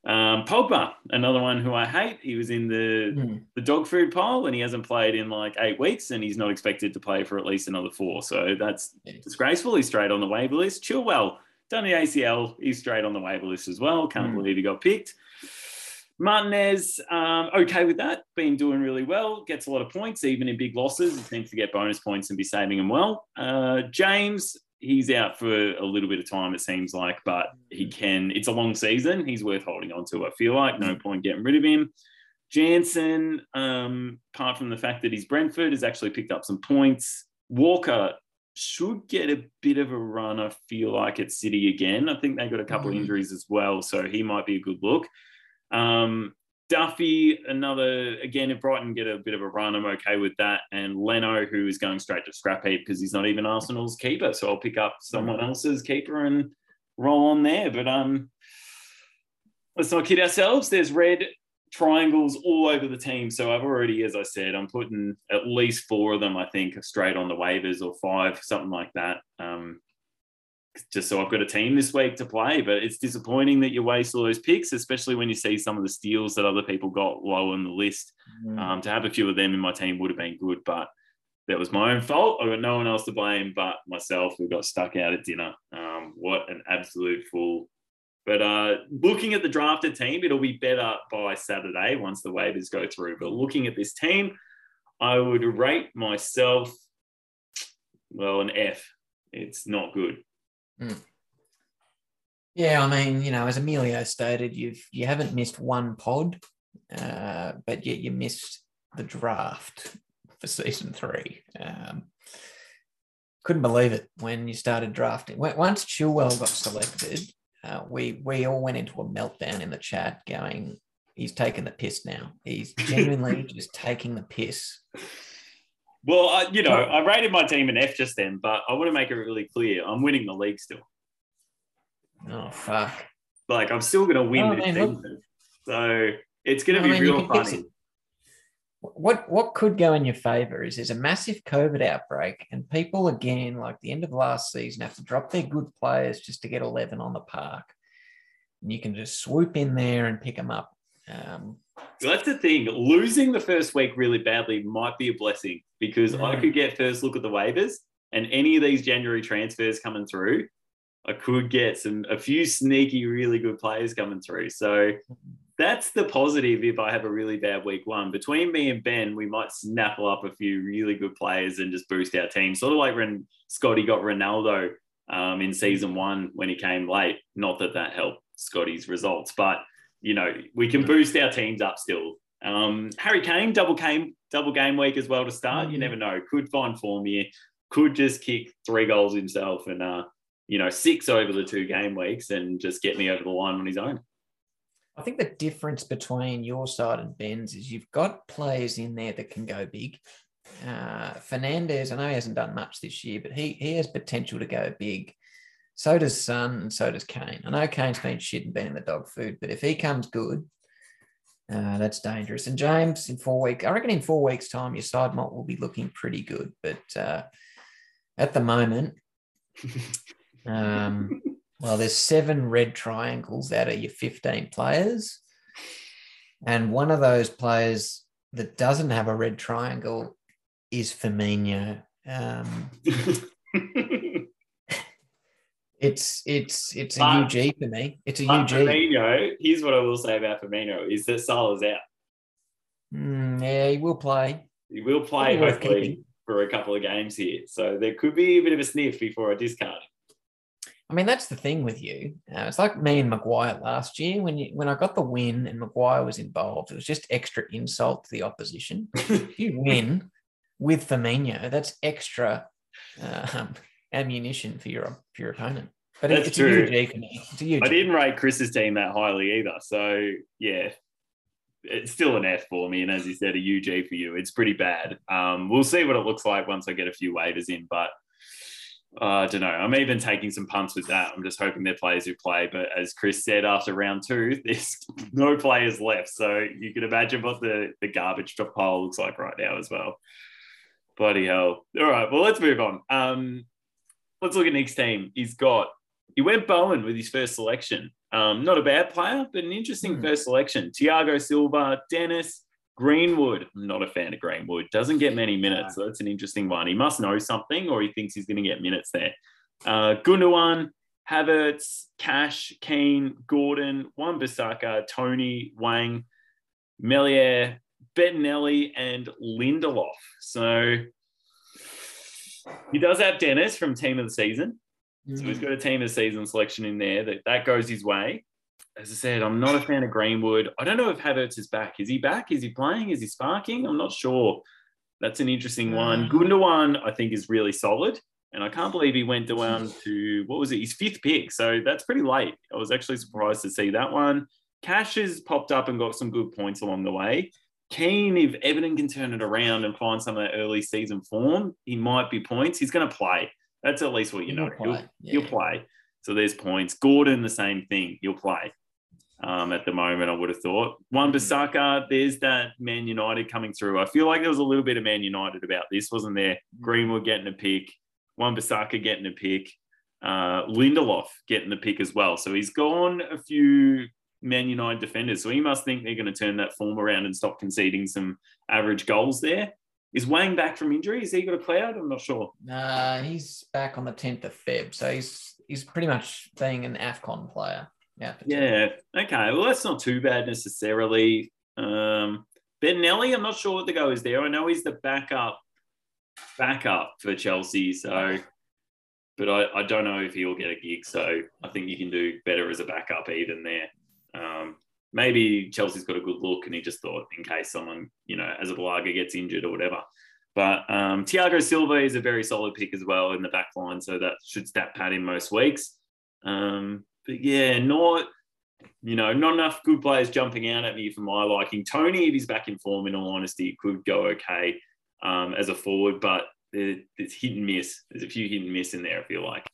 Um, Pogba, another one who I hate. He was in the Hmm. the dog food pile and he hasn't played in like eight weeks and he's not expected to play for at least another four. So that's Yeah. disgraceful. He's straight on the waiver list. Chilwell, done the ACL. He's straight on the waiver list as well. Can't Hmm. believe he got picked. Martinez, um, okay with that, been doing really well, gets a lot of points, even in big losses. He seems to get bonus points and be saving them well. Uh, James, he's out for a little bit of time, it seems like, but he can, it's a long season. He's worth holding on to, I feel like. No point getting rid of him. Jansson, um, apart from the fact that he's Brentford, has actually picked up some points. Walker should get a bit of a run, I feel like, at City again. I think they got a couple of Mhm. injuries as well, so he might be a good look. Um, Duffy, another again. If Brighton get a bit of a run, I'm okay with that. And Leno, who is going straight to scrap heap because he's not even Arsenal's keeper, so I'll pick up someone else's keeper and roll on there. But um, let's not kid ourselves. There's red triangles all over the team. So I've already, as I said, I'm putting at least four of them, I think, straight on the waivers or five, something like that. Um, just so I've got a team this week to play. But it's disappointing that you waste all those picks, especially when you see some of the steals that other people got low on the list. Mm. Um, to have a few of them in my team would have been good, but that was my own fault. I got no one else to blame but myself who got stuck out at dinner. Um, what an absolute fool. But uh, looking at the drafted team, it'll be better by Saturday once the waivers go through. But looking at this team, I would rate myself, well, an F. It's not good. Yeah, I mean, you know, as Emilio stated, you've you haven't missed one pod, uh, but yet you missed the draft for season three. Um, couldn't believe it when you started drafting. Once Chilwell got selected, uh, we we all went into a meltdown in the chat, going, "He's taking the piss now. He's genuinely just taking the piss." Well, I, you know, I rated my team an F just then, but I want to make it really clear I'm winning the league still. Oh fuck! Like, I'm still going to win Oh, this man, season. So it's going to be mean, real funny. What what could go in your favor is there's a massive COVID outbreak, and people again, like the end of last season, have to drop their good players just to get 11 on the park. And you can just swoop in there and pick them up. Um, that's the thing. Losing the first week really badly might be a blessing because I Mm. could get first look at the waivers and any of these January transfers coming through, I could get some a few sneaky, really good players coming through. So that's the positive if I have a really bad week one. Between me and Ben, we might snaffle up a few really good players and just boost our team. Sort of like when Scotty got Ronaldo um, in season one when he came late. Not that that helped Scotty's results, but you know, we can boost our teams up still. Um, Harry Kane, double game, double game week as well to start. You Mhm. never know. Could find form here. Could just kick three goals himself and uh, you know, six over the two game weeks and just get me over the line on his own. I think the difference between your side and Ben's is you've got players in there that can go big. Uh, Fernandes, I know he hasn't done much this year, but he he has potential to go big. So does Son, and so does Kane. I know Kane's been shit and been in the dog food, but if he comes good, uh, that's dangerous. And James, in four weeks, I reckon in four weeks' time, your side malt will be looking pretty good. But uh, at the moment, um, well, there's seven red triangles out of your 15 players. And one of those players that doesn't have a red triangle is Firmino. Um, it's it's it's a But- UG for me. It's a UG. Firmino, here's what I will say about Firmino is that Salah's out. Mm, yeah, he will play. He will play Probably hopefully for a couple of games here. So there could be a bit of a sniff before I discard him. I mean, that's the thing with you. Uh, it's like me and Maguire last year when you when I got the win and Maguire was involved. It was just extra insult to the opposition. if you win with Firmino, that's extra um, ammunition for your for your opponent. But That's it's true. a UG. It's. I didn't rate Chris's team that highly either. So yeah, it's still an F for me. And as you said, a UG for you. It's pretty bad. Um, we'll see what it looks like once I get a few waivers in, but uh, I don't know. I'm even taking some punts with that. I'm just hoping they're players who play. But as Chris said after round two, there's no players left. So you can imagine what the, the garbage pile looks like right now as well. Bloody hell. All right. Well, let's move on. Um, let's look at Nick's team. He's got he went Bowen with his first selection. Um, not a bad player, but an interesting Hmm. first selection. Thiago Silva, Dennis, Greenwood. I'm not a fan of Greenwood. Doesn't get many minutes. So that's an interesting one. He must know something or he thinks he's going to get minutes there. Uh, Gundogan, Havertz, Cash, Keane, Gordon, Wan Bissaka, Toney, Wang, Meslier, Bettinelli, and Lindelof. So he does have Dennis from team of the season. So he's got a team of the season selection in there that that goes his way. As I said, I'm not a fan of Greenwood. I don't know if Havertz is back. Is he back? Is he playing? Is he sparking? I'm not sure. That's an interesting one. Mm. Gundogan, I think, is really solid. And I can't believe he went down to, what was it, his fifth pick. So that's pretty late. I was actually surprised to see that one. Cash has popped up and got some good points along the way. Keane, if Everton can turn it around and find some of that early season form, he might be points. He's going to play. That's at least what you He'll know. play, He'll, yeah. he'll play. So there's points. Gordon, the same thing. He'll play. Um, at the moment, I would have thought. Wan Bissaka, there's that Man United coming through. I feel like there was a little bit of Man United about this, wasn't there? Greenwood getting a pick, Wan Bissaka getting a pick, uh, Lindelof getting the pick as well. So he's gone a few Man United defenders. So he must think they're going to turn that form around and stop conceding some average goals there. Is Wang back from injury? Is he got a cloud? I'm not sure. Uh, he's back on the 10th of Feb, so he's he's pretty much being an AFCON player. Yeah. Yeah. Okay. Well, that's not too bad necessarily. Um, Bettinelli, I'm not sure what the go is there. I know he's the backup, backup for Chelsea. So, but I, I don't know if he'll get a gig. So I think you can do better as a backup even there. Um, maybe Chelsea's got a good look and he just thought in case someone, you know, Arrizabalaga gets injured or whatever. But um, Thiago Silva is a very solid pick as well in the back line. So that should stat pad in most weeks. Um, but yeah, not you know, not enough good players jumping out at me for my liking. Toney, if he's back in form, in all honesty, could go okay um, as a forward, but it, it's hit and miss. There's a few hit and miss in there. I feel like.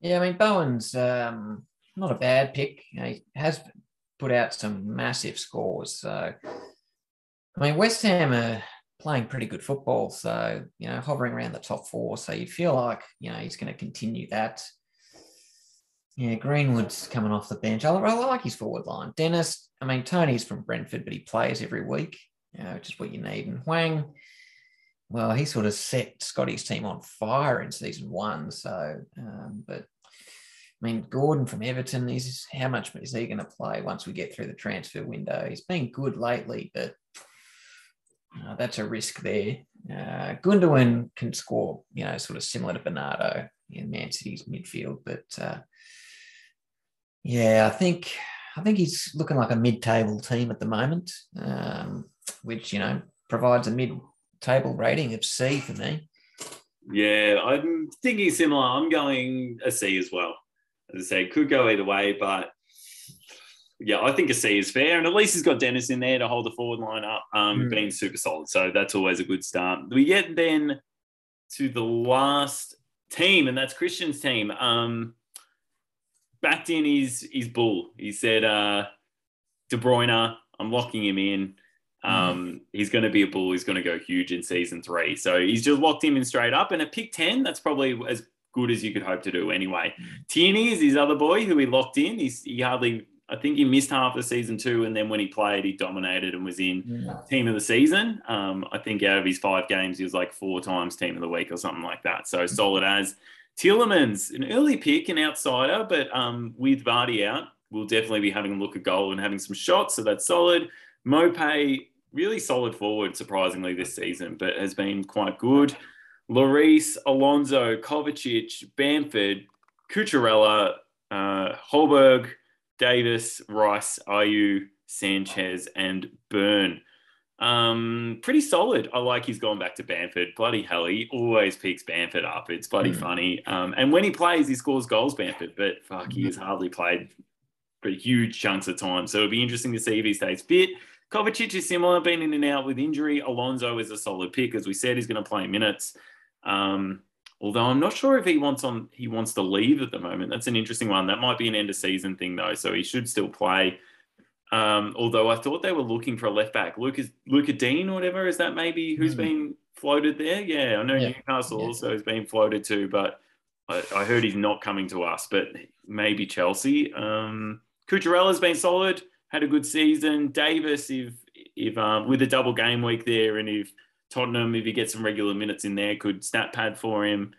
Yeah, I mean Bowen's um, not a bad pick. You know, he has put out some massive scores. So, I mean, West Ham are playing pretty good football. So, you know, hovering around the top four. So you feel like you know he's going to continue that. Yeah, Greenwood's coming off the bench. I, I like his forward line. Dennis, I mean, Toney's from Brentford, but he plays every week, you know, which is what you need. And Wang, well, he sort of set Scotty's team on fire in season one. So, um, but I mean, Gordon from Everton, is how much is he going to play once we get through the transfer window? He's been good lately, but uh, that's a risk there. Uh, Gundogan can score, you know, sort of similar to Bernardo in Man City's midfield, but uh, yeah, I think I think he's looking like a mid-table team at the moment, um, which you know provides a mid-table rating of C for me. Yeah, I'm thinking similar. I'm going a C as well. As I say, could go either way, but yeah, I think a C is fair. And at least he's got Dennis in there to hold the forward line up, um, Mm. being super solid. So that's always a good start. We get then to the last team, and that's Christian's team. Um, backed in his his bull. He said, uh, De Bruyne, I'm locking him in. Um, He's going to be a bull. He's going to go huge in season three. So he's just locked him in straight up. And at pick 10, that's probably as good as you could hope to do anyway. Tierney is his other boy who he locked in. He's, he hardly, I think he missed half the season two. And then when he played, he dominated and was in team of the season. Um, I think out of his five games, he was like four times team of the week or something like that. So solid as Tielemans, an early pick, an outsider, but um, with Vardy out, we'll definitely be having a look at goal and having some shots. So that's solid. Maupay, really solid forward, surprisingly, this season, but has been quite good. Lloris, Alonso, Kovacic, Bamford, Cucurella, uh, Hojbjerg, Davies, Rice, Ayew, Sanchez, and Burn. Um, pretty solid. I like he's gone back to Bamford. Bloody hell, he always picks Bamford up. It's bloody Mm. funny. Um, and when he plays, he scores goals, Bamford, but fuck, he has hardly played for huge chunks of time. So it'll be interesting to see if he stays fit. Kovacic is similar, been in and out with injury. Alonso is a solid pick, as we said, he's going to play minutes. Um, although I'm not sure if he wants on he wants to leave at the moment. That's an interesting one. That might be an end of season thing though, so he should still play. Um, although I thought they were looking for a left back, Lucas Luca Digne or whatever. Is that maybe who's Hmm. been floated there? Yeah, I know Yeah. Newcastle Yeah. also has been floated too, but I, I heard he's not coming to us, but maybe Chelsea. Um, Cucurella's been solid, had a good season. Davies, if if um, with a double game week there, and if Tottenham, if he gets some regular minutes in there, could snap pad for him.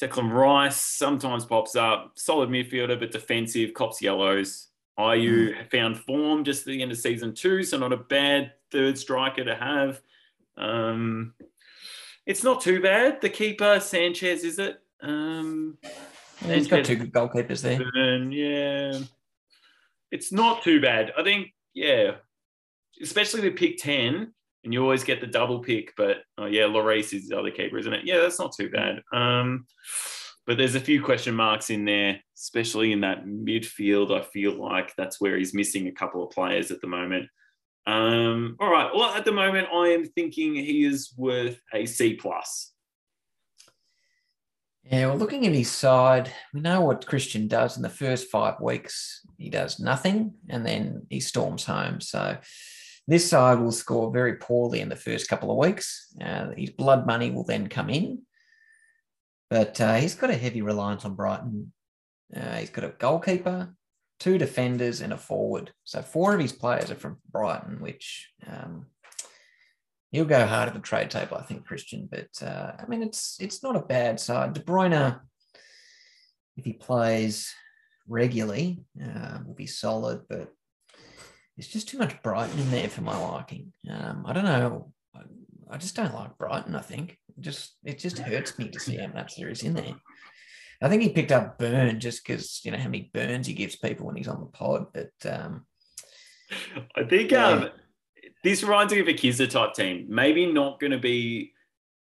Declan Rice sometimes pops up, solid midfielder, but defensive, cops yellows. Ayew found form just at the end of season two, so not a bad third striker to have. Um, it's not too bad. The keeper, Sanchez, is it? Um, Yeah, he's got two good goalkeepers there. yeah, it's not too bad. I think, yeah, especially with pick 10, and you always get the double pick, but oh, yeah, Lloris is the other keeper, isn't it? Yeah, that's not too bad. Um, but there's a few question marks in there, especially in that midfield. I feel like that's where he's missing a couple of players at the moment. Um, all right. Well, at the moment, I am thinking he is worth a C plus. Yeah, well, looking at his side, we know what Christian does in the first five weeks. He does nothing and then he storms home. So this side will score very poorly in the first couple of weeks. Uh, his blood money will then come in. But uh, he's got a heavy reliance on Brighton. Uh, he's got a goalkeeper, two defenders, and a forward. So four of his players are from Brighton, which um, he'll go hard at the trade table, I think, Christian. But uh, I mean, it's it's not a bad side. De Bruyne, if he plays regularly, uh, will be solid. But it's just too much Brighton in there for my liking. Um, I don't know. I, I just don't like Brighton. I think it just it just hurts me to see how much there is in there. I think he picked up Burn just because you know how many burns he gives people when he's on the pod. But um, I think Yeah. um, this reminds me of a Kizza type team. Maybe not going to be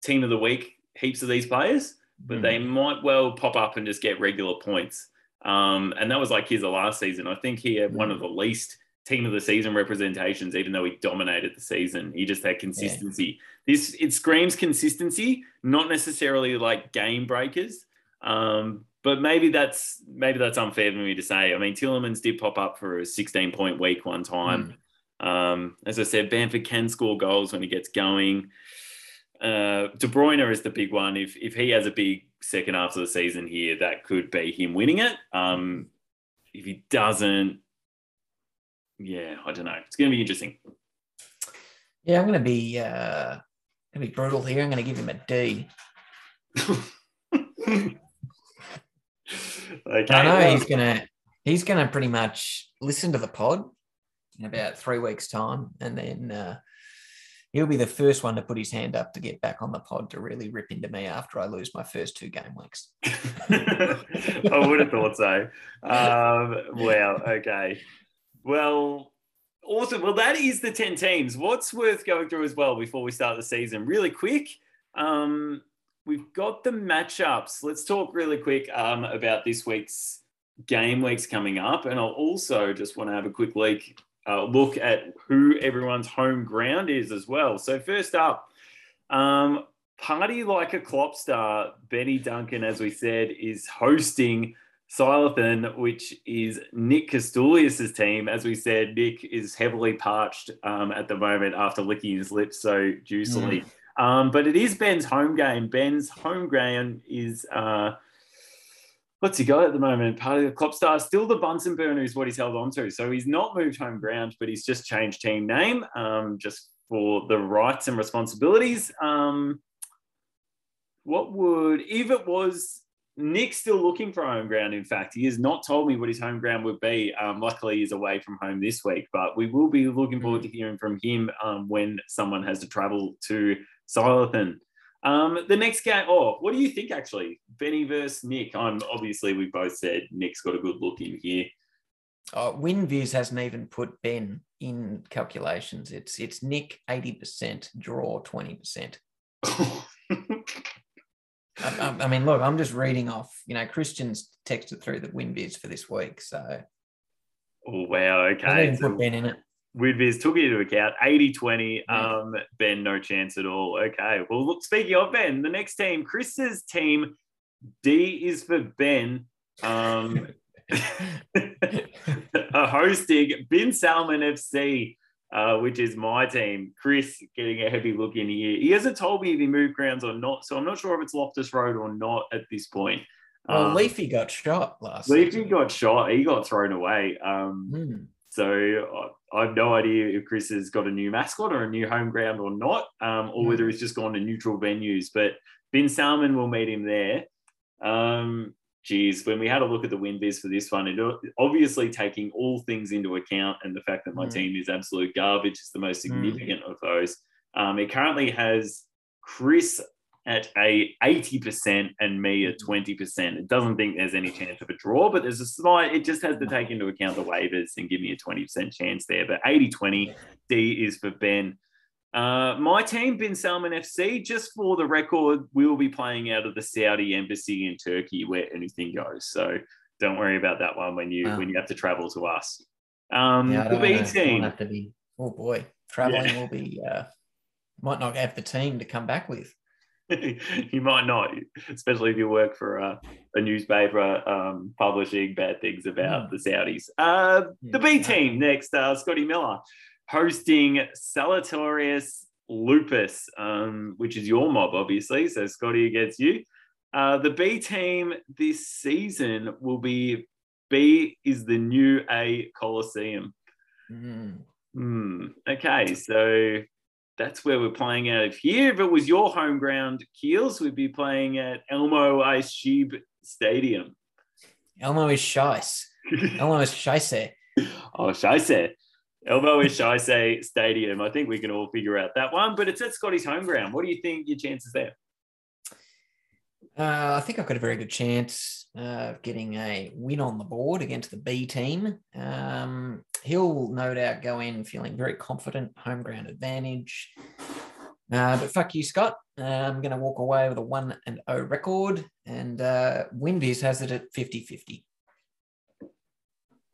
team of the week, heaps of these players, but Hmm. they might well pop up and just get regular points. Um, and that was like his last season. I think he had one of the least team of the season representations, even though he dominated the season. He just had consistency. This it screams consistency, not necessarily like game breakers. Um, but maybe that's maybe that's unfair for me to say. I mean, Tielemans did pop up for a 16 point week one time. Um, as I said, Bamford can score goals when he gets going. Uh, De Bruyne is the big one. If if he has a big second half of the season here, that could be him winning it. Um, if he doesn't, yeah, I don't know. It's going to be interesting. yeah, I'm going to be uh, going to be brutal here. I'm going to give him a D. okay. I know well, he's gonna he's gonna pretty much listen to the pod in about three weeks' time, and then uh, he'll be the first one to put his hand up to get back on the pod to really rip into me after I lose my first two game weeks. I would have thought so. Um. Okay. Well, awesome. Well, that is the 10 teams. What's worth going through as well before we start the season? Really quick. Um, we've got the matchups. Let's talk really quick um, about this week's game weeks coming up. And I'll also just want to have a quick leak, uh, look at who everyone's home ground is as well. So, first up, um, Party Like a Clop Star, Benny Duncan, as we said, is hosting Silothan, which is Nick Castulius' team. As we said, Nick is heavily parched um, at the moment after licking his lips so juicily. Um, but it is Ben's home game. Ben's home ground is uh, what's he got at the moment? Part of the Clop Star, still the Bunsen burner is what he's held on to. So he's not moved home ground, but he's just changed team name um, just for the rights and responsibilities. Um, what would if it was Nick still looking for home ground? In fact, he has not told me what his home ground would be. Um, luckily, he's away from home this week, but we will be looking forward to hearing from him um, when someone has to travel to Silothan. Um, the next game, oh, what do you think actually? Benny versus Nick. I'm obviously we both said Nick's got a good look in here. Oh, WinViews hasn't even put Ben in calculations. It's it's Nick eighty percent, draw twenty percent. I, I- I mean, look, I'm just reading off. You know, Christian's texted through the WinViews for this week, so oh wow, I okay. didn't So put Ben in it. Woodviz took into account 80 20. Um, Ben, no chance at all. Okay. Well, look, speaking of Ben, the next team, Chris's team, D is for Ben. Um, a hosting Bin Salman FC, uh, which is my team. Chris getting a heavy look in here. He hasn't told me if he moved grounds or not, so I'm not sure if it's Loftus Road or not at this point. Well, Um, Leafy got shot last. Leafy season. got shot. He got thrown away. Um, Hmm. So I, have no idea if Chris has got a new mascot or a new home ground or not, um, or whether he's just gone to neutral venues. But Bin Salman will meet him there. Um, geez, when we had a look at the Winviz for this one, it obviously taking all things into account and the fact that my Mm. team is absolute garbage is the most Mm. significant of those. Um, it currently has Chris at a 80% and me at 20%. It doesn't think there's any chance of a draw, but there's a slight, it just has to take into account the waivers and give me a 20% chance there. But 80 20, D is for Ben. Uh, my team, Bin Salman FC, just for the record, we will be playing out of the Saudi embassy in Turkey where anything goes. So don't worry about that one when you Wow. when you have to travel to us. Um, Yeah, the B. Team. have to be. Oh boy, traveling Yeah. will be. Uh, might not have the team to come back with. you might not, especially if you work for a, a newspaper um, publishing bad things about Mm. the Saudis. Uh, the B Yeah. team next, uh, Scotty Miller hosting Salatorius Lupus, um, which is your mob, obviously. So Scotty against you. Uh, the B team this season will be B is the new A Coliseum. Mm. Hmm. Okay, so that's where we're playing out of here. If it was your home ground, Keels, we'd be playing at Elmo Ice Sheep Stadium. Elmo is shice. Elmo is shice. oh, Scheisse. Elmo is Scheisse Stadium. I think we can all figure out that one, but it's at Scotty's home ground. What do you think your chances there? Uh, I think I've got a very good chance of getting a win on the board against the B team. Um, he'll no doubt go in feeling very confident, home ground advantage. Uh, but fuck you, Scott. Uh, I'm going to walk away with a 1 and 0 record, and uh, Winviz has it at 50 50.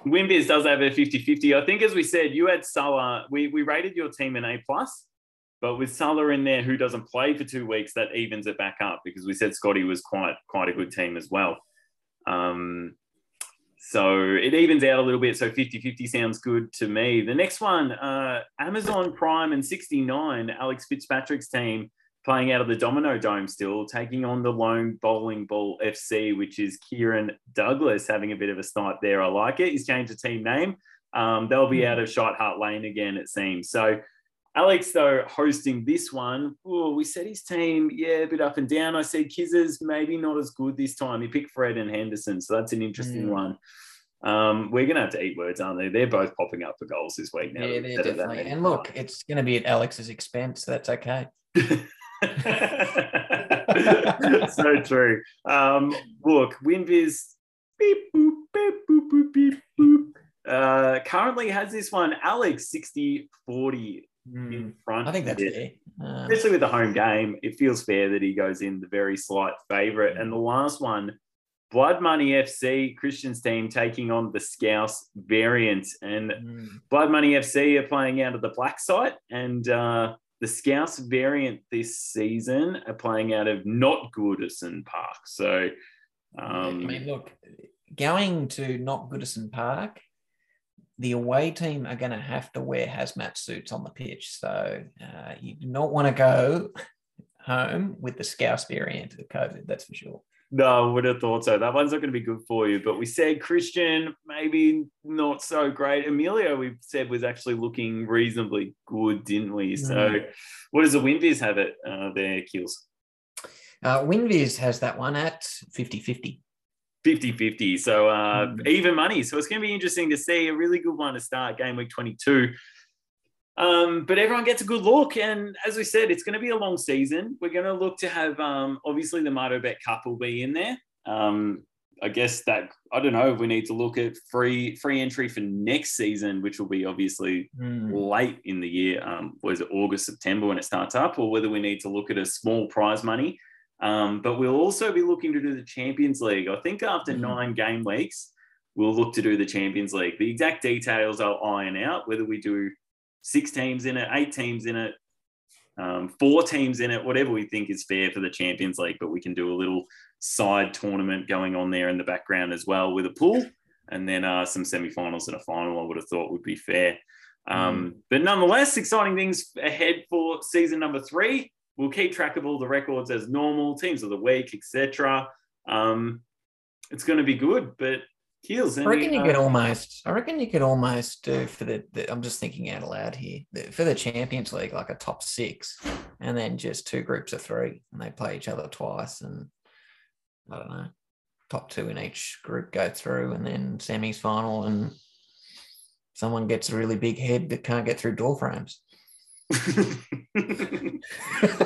Winviz does have a 50-50. I think as we said, you had Salah. We, we rated your team an A plus, but with Salah in there who doesn't play for two weeks, that evens it back up because we said Scotty was quite quite a good team as well. Um, so it evens out a little bit. So 50-50 sounds good to me. The next one, uh, Amazon Prime and 69, Alex Fitzpatrick's team playing out of the Domino Dome still, taking on the lone bowling ball FC, which is Kieran Douglas having a bit of a snipe there. I like it. He's changed the team name. Um, they'll be out of Hart Lane again, it seems. So Alex, though, hosting this one, oh, we said his team, yeah, a bit up and down. I said Kizzers, maybe not as good this time. He picked Fred and Henderson, so that's an interesting Mm. one. Um, we're going to have to eat words, aren't they? They're both popping up for goals this week now. Yeah, they're said it that definitely. And look, it's going to be at Alex's expense. So that's okay. so true. Um, look, Winviz, beep, boop, beep, boop, boop, beep, boop. Uh, currently has this one, Alex 60 40 Mm, in front. I think that's it. fair. Um, Especially with the home game, it feels fair that he goes in the very slight favourite. And the last one, Blood Money FC, Christian's team taking on the Scouse variant. And mm, Blood Money FC are playing out of the black site, and uh, the Scouse variant this season are playing out of not Goodison Park. So, I um, mean, look, going to not Goodison Park, the away team are going to have to wear hazmat suits on the pitch. So uh, you do not want to go home with the Scouse variant of COVID, that's for sure. no, I would have thought so. That one's not going to be good for you. But we said Christian, maybe not so great. Emilio, we said was actually looking reasonably good, didn't we? So, Mm. what does the Winviz have it uh, there, Kills? Uh, Winviz has that one at 50 50. 50 50. So uh, Mm. even money. So it's going to be interesting to see a really good one to start game week 22. Um, but everyone gets a good look. And as we said, it's going to be a long season. We're going to look to have, um, obviously, the Marto Bet Cup will be in there. Um, I guess that, I don't know if we need to look at free free entry for next season, which will be obviously Mm. late in the year, um, was it August, September when it starts up, or whether we need to look at a small prize money. Um, but we'll also be looking to do the Champions League. I think after Mhm. nine game weeks, we'll look to do the Champions League. The exact details I'll iron out, whether we do six teams in it, eight teams in it, um, four teams in it, whatever we think is fair for the Champions League. But we can do a little side tournament going on there in the background as well with a pool and then uh, some semi-finals and a final. I would have thought would be fair. Um, But nonetheless, exciting things ahead for season number three. We'll keep track of all the records as normal, teams of the week, etc. Um, it's going to be good, but Keels. I reckon you any, could uh, almost. I reckon you could almost do for the, the. I'm just thinking out aloud here the, for the Champions League, like a top six, and then just two groups of three, and they play each other twice, and I don't know, top two in each group go through, and then semis final, and someone gets a really big head that can't get through door frames.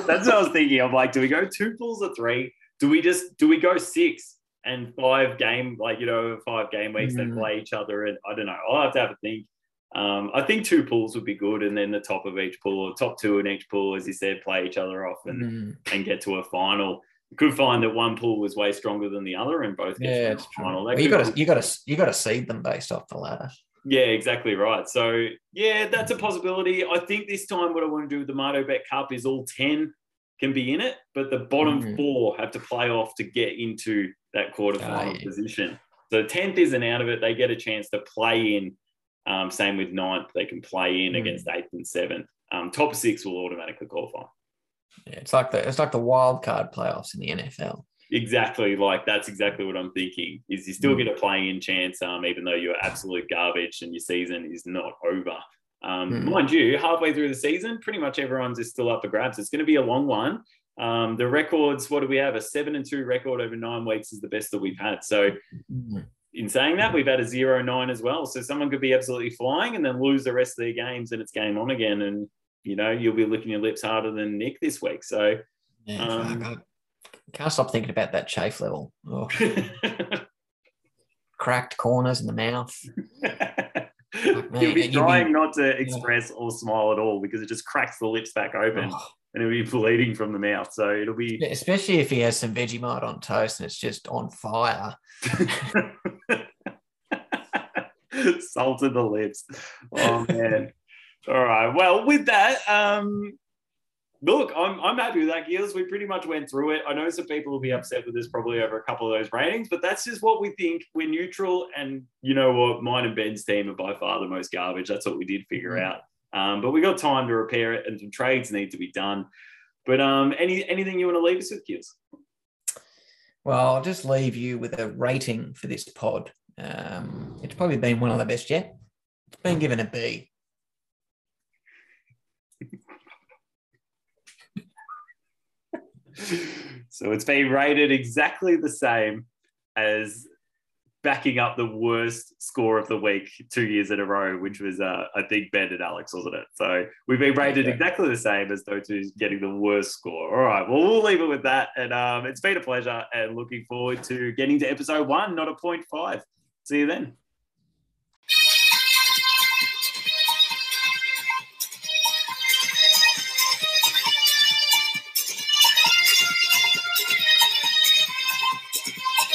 That's what I was thinking. I'm like, do we go two pools of three? Do we just do we go six and five game like you know five game weeks Mm. play each other? And I don't know. I'll have to have a think. Um, I think two pools would be good, and then the top of each pool, or top two in each pool, as you said, play each other off and, Mm. and get to a final. You could find that one pool was way stronger than the other, and both get Yeah, to the final. Well, you got to you got to you got to seed them based off the ladder. Yeah, exactly right. So yeah, that's a possibility. I think this time what I want to do with the Mardo Bet Cup is all ten can be in it, but the bottom Mhm. four have to play off to get into that quarterfinal Ah, yeah. position. So tenth isn't out of it; they get a chance to play in. Um, same with ninth; they can play in Mm. against eighth and seventh. Um, top six will automatically qualify. Yeah, it's like the it's like the wild card playoffs in the NFL. Exactly, like that's exactly what I'm thinking. Is you still Mm. get a play-in chance, um, even though you're absolute garbage and your season is not over. Um, Mm. Mind you, halfway through the season, pretty much everyone's is still up for grabs. It's going to be a long one. Um, the records, what do we have? A seven and two record over nine weeks is the best that we've had. So, Mm. in saying that, we've had a zero nine as well. So someone could be absolutely flying and then lose the rest of their games, and it's game on again. And you know, you'll be licking your lips harder than Nick this week. So. Yeah, Um, can't stop thinking about that chafe level. Oh, cracked corners in the mouth. You'll be trying be- not to express or smile at all because it just cracks the lips back open Oh, and it'll be bleeding from the mouth. So it'll be especially if he has some Vegemite on toast and it's just on fire. salted the lips. Oh man. all right. Well, with that, um, look, I'm I'm happy with that, Gills. We pretty much went through it. I know some people will be upset with this probably over a couple of those ratings, but that's just what we think. We're neutral, and you know what? Mine and Ben's team are by far the most garbage. That's what we did figure Mm. out. Um, but we got time to repair it, and some trades need to be done. But um, any anything you want to leave us with, Gills? Well, I'll just leave you with a rating for this pod. Um, it's probably been one of the best yet. It's been given a B. so it's been rated exactly the same as backing up the worst score of the week two years in a row, which was uh, I think Ben and Alex, wasn't it? So we've been rated Okay. exactly the same as those two getting the worst score. All right, well we'll leave it with that, and um, it's been a pleasure, and looking forward to getting to episode one, not a point five. See you then.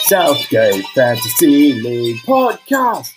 Southgate Fantasy League Podcast.